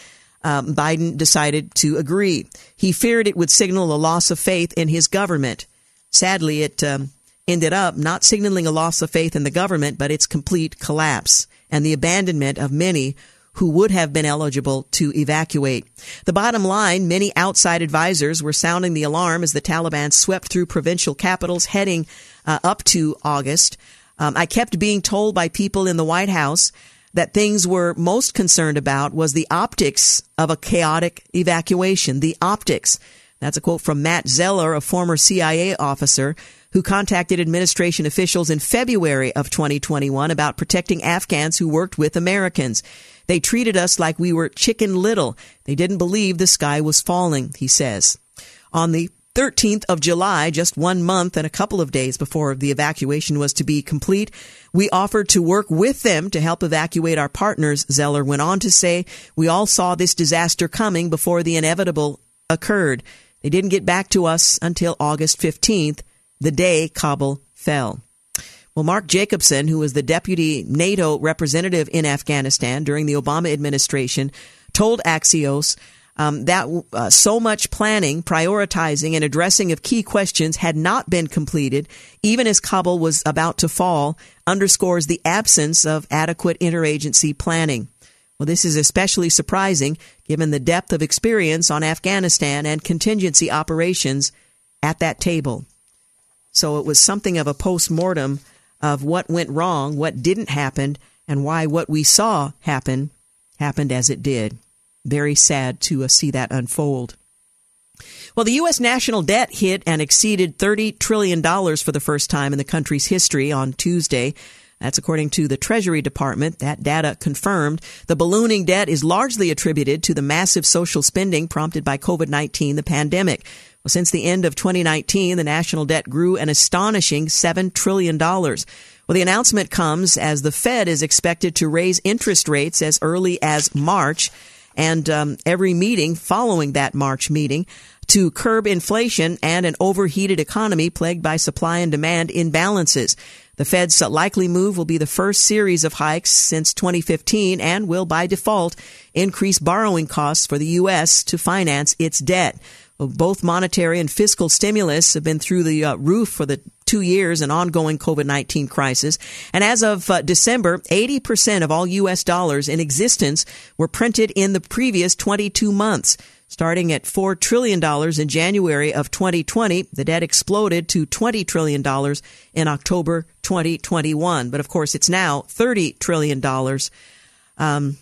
um, Biden decided to agree. He feared it would signal a loss of faith in his government. Sadly, it um, ended up not signaling a loss of faith in the government, but its complete collapse and the abandonment of many who would have been eligible to evacuate. The bottom line, many outside advisors were sounding the alarm as the Taliban swept through provincial capitals heading uh, up to August. Um, I kept being told by people in the White House that things were most concerned about was the optics of a chaotic evacuation. The optics. That's a quote from Matt Zeller, a former CIA officer who contacted administration officials in February of 2021 about protecting Afghans who worked with Americans. They treated us like we were chicken little. They didn't believe the sky was falling, he says. On the 13th of July, just one month and a couple of days before the evacuation was to be complete, we offered to work with them to help evacuate our partners, Zeller went on to say. We all saw this disaster coming before the inevitable occurred. They didn't get back to us until August 15th, the day Kabul fell. Well, Mark Jacobson, who was the deputy NATO representative in Afghanistan during the Obama administration, told Axios um, that uh, so much planning, prioritizing, and addressing of key questions had not been completed, even as Kabul was about to fall, underscores the absence of adequate interagency planning. Well, this is especially surprising given the depth of experience on Afghanistan and contingency operations at that table. So it was something of a post mortem of what went wrong, what didn't happen, and why what we saw happen happened as it did. Very sad to uh, see that unfold. Well, the U.S. national debt hit and exceeded $30 trillion for the first time in the country's history on Tuesday. That's according to the Treasury Department. That data confirmed. The ballooning debt is largely attributed to the massive social spending prompted by COVID-19, the pandemic. Well, since the end of 2019, the national debt grew an astonishing $7 trillion. Well, the announcement comes as the Fed is expected to raise interest rates as early as March and um, every meeting following that March meeting to curb inflation and an overheated economy plagued by supply and demand imbalances. The Fed's likely move will be the first series of hikes since 2015 and will, by default, increase borrowing costs for the U.S. to finance its debt. Both monetary and fiscal stimulus have been through the uh, roof for the two years and ongoing COVID 19 crisis. And as of uh, December, 80% of all U.S. dollars in existence were printed in the previous 22 months. Starting at $4 trillion in January of 2020, the debt exploded to $20 trillion in October 2021. But of course, it's now $30 trillion. Um,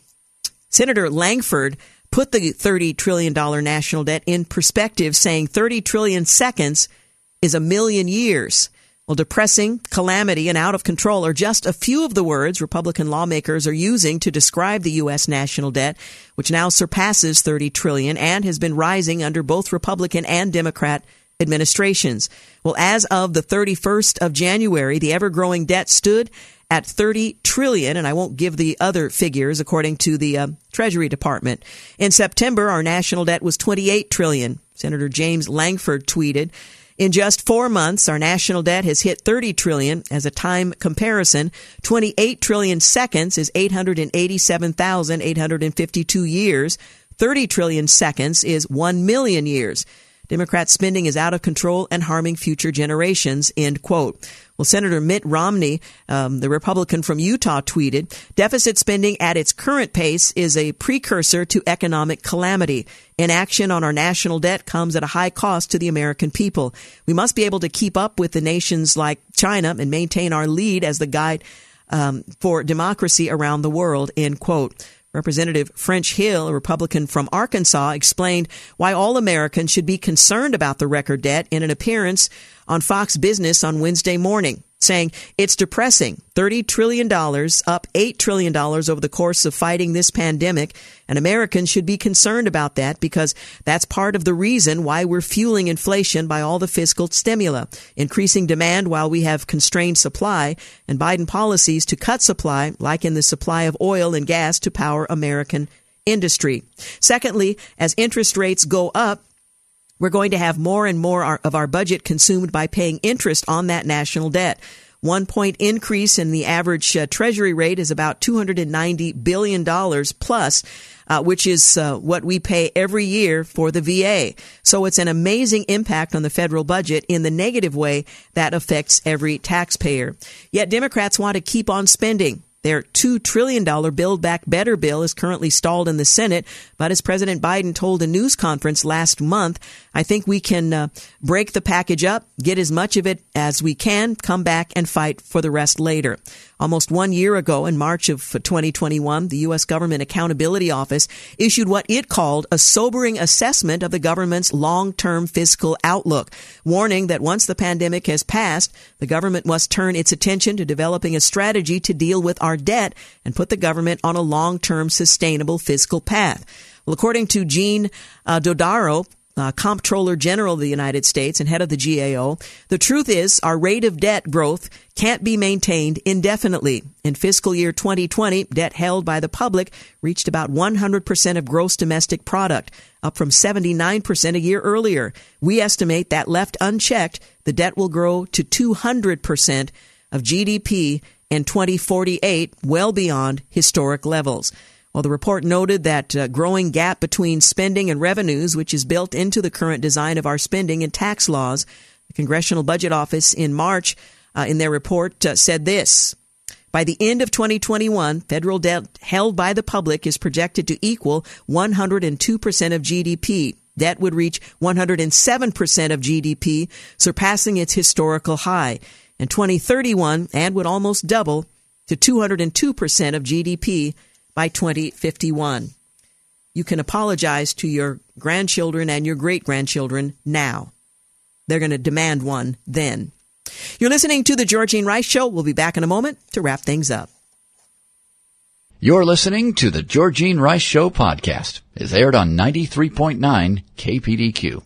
Senator Lankford put the $30 trillion national debt in perspective, saying 30 trillion seconds is a million years. Well, depressing, calamity, and out of control are just a few of the words Republican lawmakers are using to describe the U.S. national debt, which now surpasses 30 trillion and has been rising under both Republican and Democrat administrations. Well, as of the 31st of January, the ever-growing debt stood at 30 trillion, and I won't give the other figures according to the uh, Treasury Department. In September, our national debt was 28 trillion. Senator James Lankford tweeted, in just four months, our national debt has hit 30 trillion. As a time comparison, 28 trillion seconds is 887,852 years. 30 trillion seconds is 1 million years. Democrat spending is out of control and harming future generations, end quote. Well, Senator Mitt Romney, um, the Republican from Utah, tweeted, deficit spending at its current pace is a precursor to economic calamity. Inaction on our national debt comes at a high cost to the American people. We must be able to keep up with the nations like China and maintain our lead as the guide um, for democracy around the world, end quote. Representative French Hill, a Republican from Arkansas, explained why all Americans should be concerned about the record debt in an appearance on Fox Business on Wednesday morning saying it's depressing. $30 trillion, up $8 trillion over the course of fighting this pandemic. And Americans should be concerned about that because that's part of the reason why we're fueling inflation by all the fiscal stimuli, increasing demand while we have constrained supply and Biden policies to cut supply, like in the supply of oil and gas to power American industry. Secondly, as interest rates go up, we're going to have more and more of our budget consumed by paying interest on that national debt. One point increase in the average uh, treasury rate is about $290 billion plus, uh, which is uh, what we pay every year for the VA. So it's an amazing impact on the federal budget in the negative way that affects every taxpayer. Yet Democrats want to keep on spending. Their $2 trillion Build Back Better bill is currently stalled in the Senate, but as President Biden told a news conference last month, I think we can uh, break the package up, get as much of it as we can, come back and fight for the rest later. Almost one year ago, in March of 2021, the U.S. Government Accountability Office issued what it called a sobering assessment of the government's long-term fiscal outlook, warning that once the pandemic has passed, the government must turn its attention to developing a strategy to deal with our debt and put the government on a long-term sustainable fiscal path. Well, according to Gene uh, Dodaro, uh, Comptroller General of the United States and head of the GAO, the truth is our rate of debt growth can't be maintained indefinitely. In fiscal year 2020, debt held by the public reached about 100% of gross domestic product, up from 79% a year earlier. We estimate that left unchecked, the debt will grow to 200% of GDP in 2048, well beyond historic levels. Well, the report noted that uh, growing gap between spending and revenues, which is built into the current design of our spending and tax laws. The Congressional Budget Office in March, uh, in their report, uh, said this. By the end of 2021, federal debt held by the public is projected to equal 102% of GDP. Debt would reach 107% of GDP, surpassing its historical high. In 2031, and would almost double to 202% of GDP by 2051. you can apologize to your grandchildren and your great grandchildren now. They're going to demand one then. You're listening to The Georgene Rice Show. We'll be back in a moment to wrap things up. You're listening to The Georgene Rice Show podcast. It's aired on 93.9 KPDQ.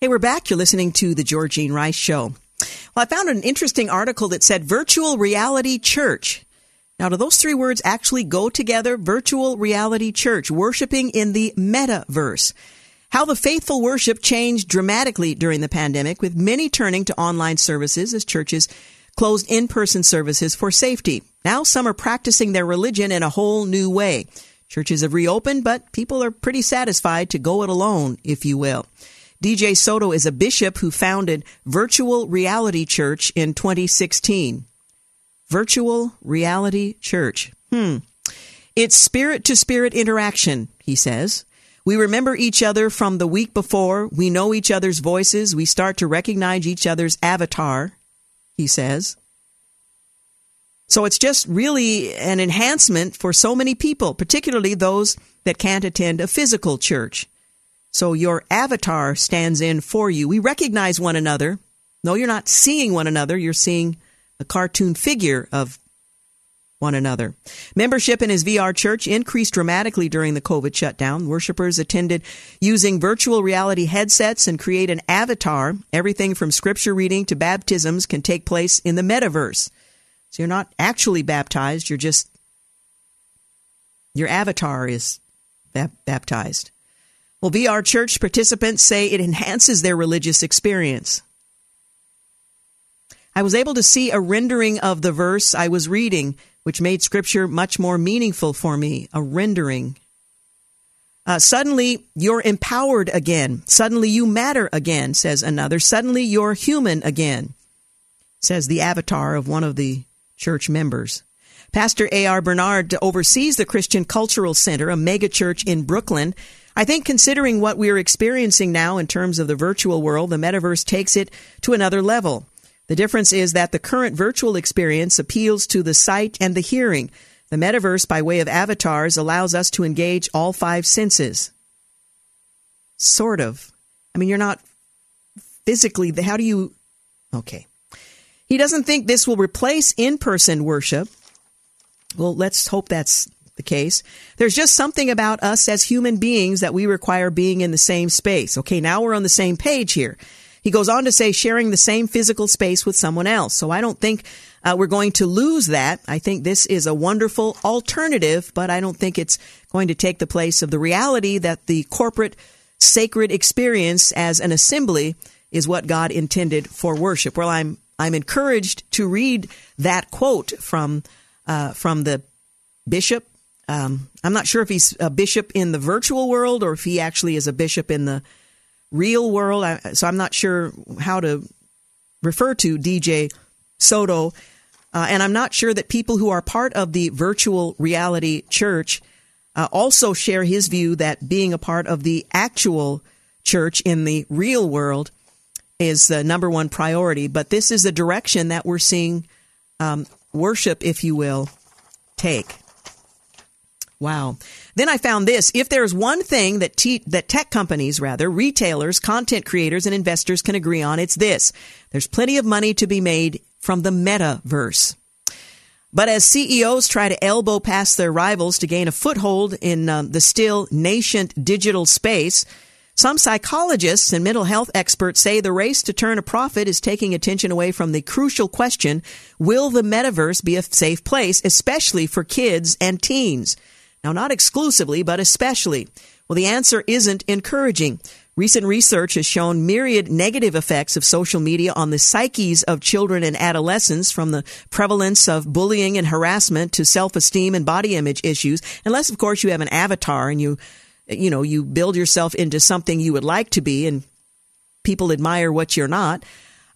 Hey, we're back. You're listening to The Georgene Rice Show. Well, I found an interesting article that said virtual reality church. Now, do those three words actually go together? Virtual reality church, worshiping in the metaverse. How the faithful worship changed dramatically during the pandemic, with many turning to online services as churches closed in-person services for safety. Now some are practicing their religion in a whole new way. Churches have reopened, but people are pretty satisfied to go it alone, if you will. DJ Soto is a bishop who founded Virtual Reality Church in 2016. Virtual Reality Church. Hmm. It's spirit to spirit interaction, he says. We remember each other from the week before. We know each other's voices. We start to recognize each other's avatar, he says. So it's just really an enhancement for so many people, particularly those that can't attend a physical church. So your avatar stands in for you. We recognize one another. No, you're not seeing one another. You're seeing a cartoon figure of one another. Membership in his VR church increased dramatically during the COVID shutdown. Worshippers attended using virtual reality headsets and create an avatar. Everything from scripture reading to baptisms can take place in the metaverse. So you're not actually baptized, you're just, your avatar is baptized. Well, VR church participants say it enhances their religious experience. I was able to see a rendering of the verse I was reading which made Scripture much more meaningful for me, a rendering. Uh, suddenly, you're empowered again. Suddenly, you matter again, says another. Suddenly, you're human again, says the avatar of one of the church members. Pastor A.R. Bernard oversees the Christian Cultural Center, a megachurch in Brooklyn. I think considering what we're experiencing now in terms of the virtual world, the metaverse takes it to another level. The difference is that the current virtual experience appeals to the sight and the hearing. The metaverse, by way of avatars, allows us to engage all five senses. Sort of. I mean, you're not physically, how do you. Okay. He doesn't think this will replace in person worship. Well, let's hope that's the case. There's just something about us as human beings that we require being in the same space. Okay, now we're on the same page here. He goes on to say sharing the same physical space with someone else. So I don't think uh, we're going to lose that. I think this is a wonderful alternative, but I don't think it's going to take the place of the reality that the corporate sacred experience as an assembly is what God intended for worship. Well, I'm I'm encouraged to read that quote from uh, from the bishop. Um, I'm not sure if he's a bishop in the virtual world or if he actually is a bishop in the real world. So I'm not sure how to refer to DJ Soto. Uh, and I'm not sure that people who are part of the virtual reality church uh, also share his view that being a part of the actual church in the real world is the number one priority. But this is the direction that we're seeing um, worship, if you will, take. Wow. Then I found this. If there's one thing that, te- that tech companies, rather, retailers, content creators, and investors can agree on, it's this. There's plenty of money to be made from the metaverse. But as CEOs try to elbow past their rivals to gain a foothold in uh, the still nascent digital space, some psychologists and mental health experts say the race to turn a profit is taking attention away from the crucial question, will the metaverse be a safe place, especially for kids and teens? Now, not exclusively, but especially. Well, the answer isn't encouraging. Recent research has shown myriad negative effects of social media on the psyches of children and adolescents from the prevalence of bullying and harassment to self-esteem and body image issues. Unless, of course, you have an avatar and you, you know, you build yourself into something you would like to be and people admire what you're not.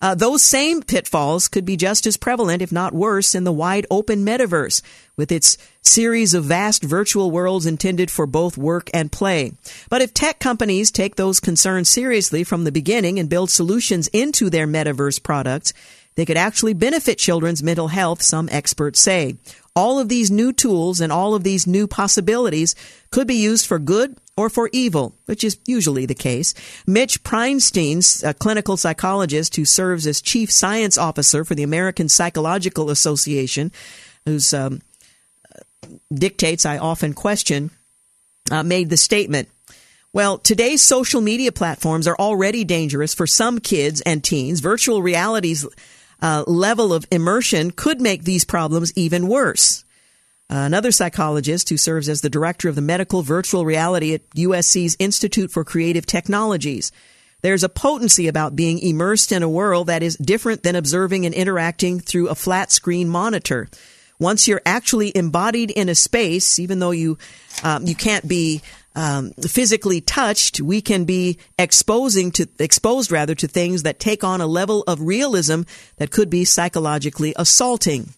Uh, those same pitfalls could be just as prevalent, if not worse, in the wide open metaverse, with its series of vast virtual worlds intended for both work and play. But if tech companies take those concerns seriously from the beginning and build solutions into their metaverse products, they could actually benefit children's mental health, some experts say. all of these new tools and all of these new possibilities could be used for good or for evil, which is usually the case. Mitch Prinestein, a clinical psychologist who serves as chief science officer for the American Psychological Association, who's um, dictates I often question, uh, made the statement. Well, today's social media platforms are already dangerous for some kids and teens. Virtual reality's uh, level of immersion could make these problems even worse. Uh, another psychologist who serves as the director of the medical virtual reality at USC's Institute for Creative Technologies. There's a potency about being immersed in a world that is different than observing and interacting through a flat screen monitor. Once you're actually embodied in a space, even though you um, you can't be um, physically touched, we can be exposing to exposed rather to things that take on a level of realism that could be psychologically assaulting.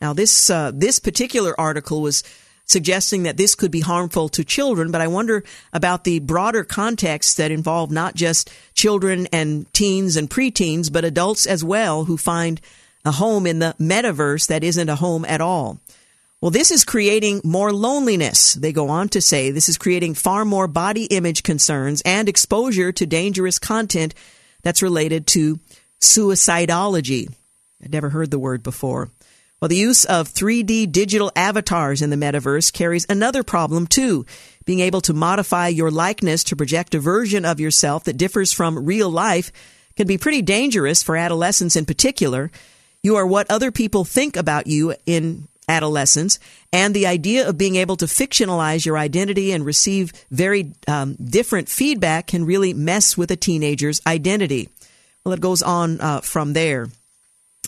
Now, this uh, this particular article was suggesting that this could be harmful to children, but I wonder about the broader context that involve not just children and teens and preteens, but adults as well who find a home in the metaverse that isn't a home at all. Well, this is creating more loneliness. They go on to say this is creating far more body image concerns and exposure to dangerous content that's related to suicidology. I'd never heard the word before. Well, the use of 3D digital avatars in the metaverse carries another problem too. Being able to modify your likeness to project a version of yourself that differs from real life can be pretty dangerous for adolescents in particular. You are what other people think about you in adolescence, and the idea of being able to fictionalize your identity and receive very um, different feedback can really mess with a teenager's identity. Well, it goes on uh, from there.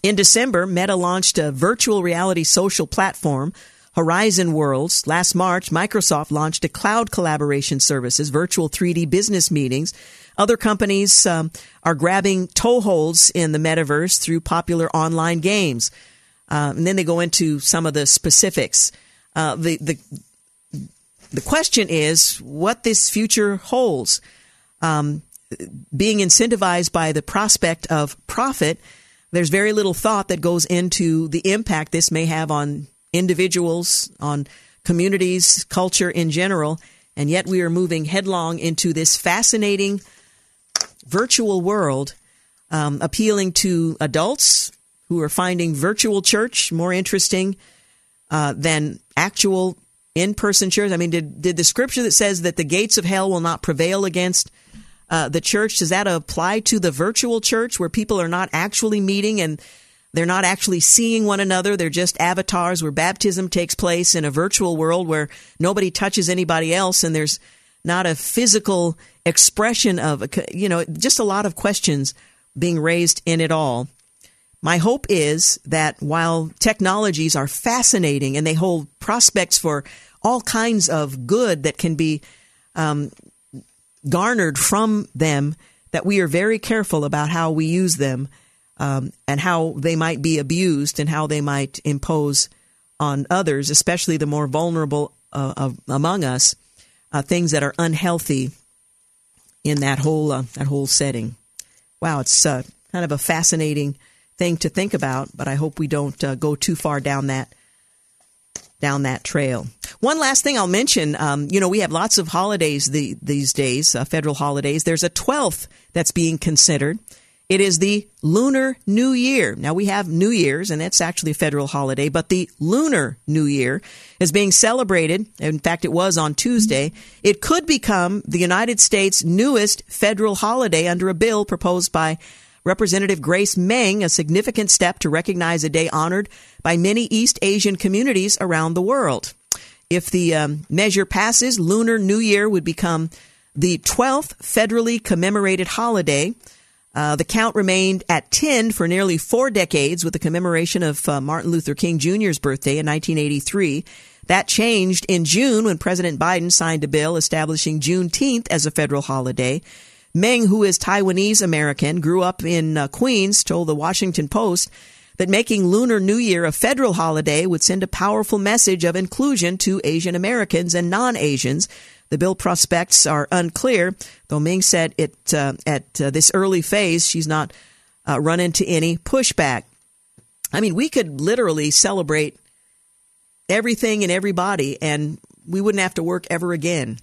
In December, Meta launched a virtual reality social platform, Horizon Worlds. Last March, Microsoft launched a cloud collaboration services, virtual 3D business meetings. Other companies um, are grabbing toeholds in the metaverse through popular online games. Uh, and then they go into some of the specifics. Uh, the, the, the question is what this future holds. Um, being incentivized by the prospect of profit – there's very little thought that goes into the impact this may have on individuals, on communities, culture in general. And yet we are moving headlong into this fascinating virtual world, um, appealing to adults who are finding virtual church more interesting uh, than actual in person church. I mean, did, did the scripture that says that the gates of hell will not prevail against uh, the church, does that apply to the virtual church where people are not actually meeting and they're not actually seeing one another? They're just avatars where baptism takes place in a virtual world where nobody touches anybody else and there's not a physical expression of, you know, just a lot of questions being raised in it all. My hope is that while technologies are fascinating and they hold prospects for all kinds of good that can be um, garnered from them that we are very careful about how we use them um, and how they might be abused and how they might impose on others, especially the more vulnerable uh, of, among us, uh, things that are unhealthy in that whole uh, that whole setting. Wow, it's uh, kind of a fascinating thing to think about, but I hope we don't uh, go too far down that down that trail. One last thing I'll mention, um, you know, we have lots of holidays the, these days, uh, federal holidays. There's a 12th that's being considered. It is the Lunar New Year. Now we have New Year's, and that's actually a federal holiday, but the Lunar New Year is being celebrated. In fact, it was on Tuesday. It could become the United States' newest federal holiday under a bill proposed by Representative Grace Meng a significant step to recognize a day honored by many East Asian communities around the world. If the um, measure passes, Lunar New Year would become the 12th federally commemorated holiday. Uh, the count remained at 10 for nearly four decades with the commemoration of uh, Martin Luther King Jr.'s birthday in 1983. That changed in June when President Biden signed a bill establishing Juneteenth as a federal holiday. Meng, who is Taiwanese American, grew up in uh, Queens, told the Washington Post that making Lunar New Year a federal holiday would send a powerful message of inclusion to Asian Americans and non Asians. The bill prospects are unclear, though Ming said it uh, at uh, this early phase she's not uh, run into any pushback. I mean, we could literally celebrate everything and everybody, and we wouldn't have to work ever again.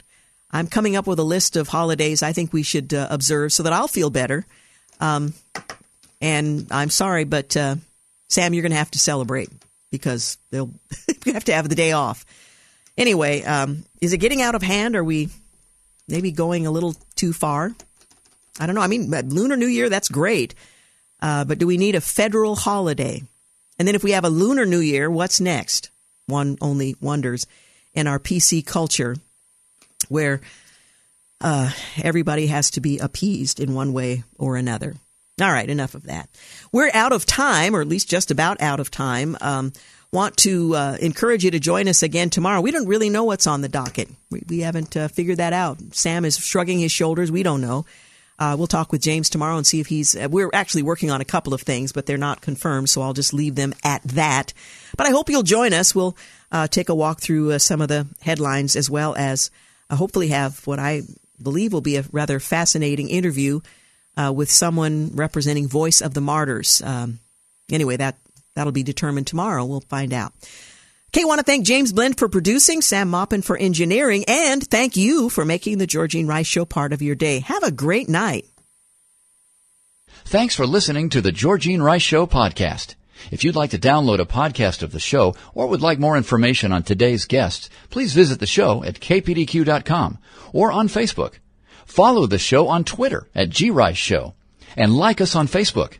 I'm coming up with a list of holidays I think we should uh, observe so that I'll feel better. Um, and I'm sorry, but uh, Sam, you're going to have to celebrate because they'll have to have the day off. Anyway, um, is it getting out of hand? Are we maybe going a little too far? I don't know. I mean, Lunar New Year, that's great. Uh, but do we need a federal holiday? And then if we have a Lunar New Year, what's next? One only wonders in our PC culture where uh, everybody has to be appeased in one way or another. All right, enough of that. We're out of time, or at least just about out of time. Um, want to uh, encourage you to join us again tomorrow. We don't really know what's on the docket. We, we haven't uh, figured that out. Sam is shrugging his shoulders. We don't know. Uh, we'll talk with James tomorrow and see if he's. Uh, we're actually working on a couple of things, but they're not confirmed, so I'll just leave them at that. But I hope you'll join us. We'll uh, take a walk through uh, some of the headlines as well as hopefully have what I believe will be a rather fascinating interview with someone representing Voice of the Martyrs. Um, anyway, that that'll be determined tomorrow. We'll find out. Okay, want to thank James Blend for producing, Sam Maupin for engineering, and thank you for making the Georgene Rice Show part of your day. Have a great night. Thanks for listening to the Georgene Rice Show podcast. If you'd like to download a podcast of the show or would like more information on today's guests, please visit the show at kpdq.com or on Facebook. Follow the show on Twitter at grice show and like us on Facebook.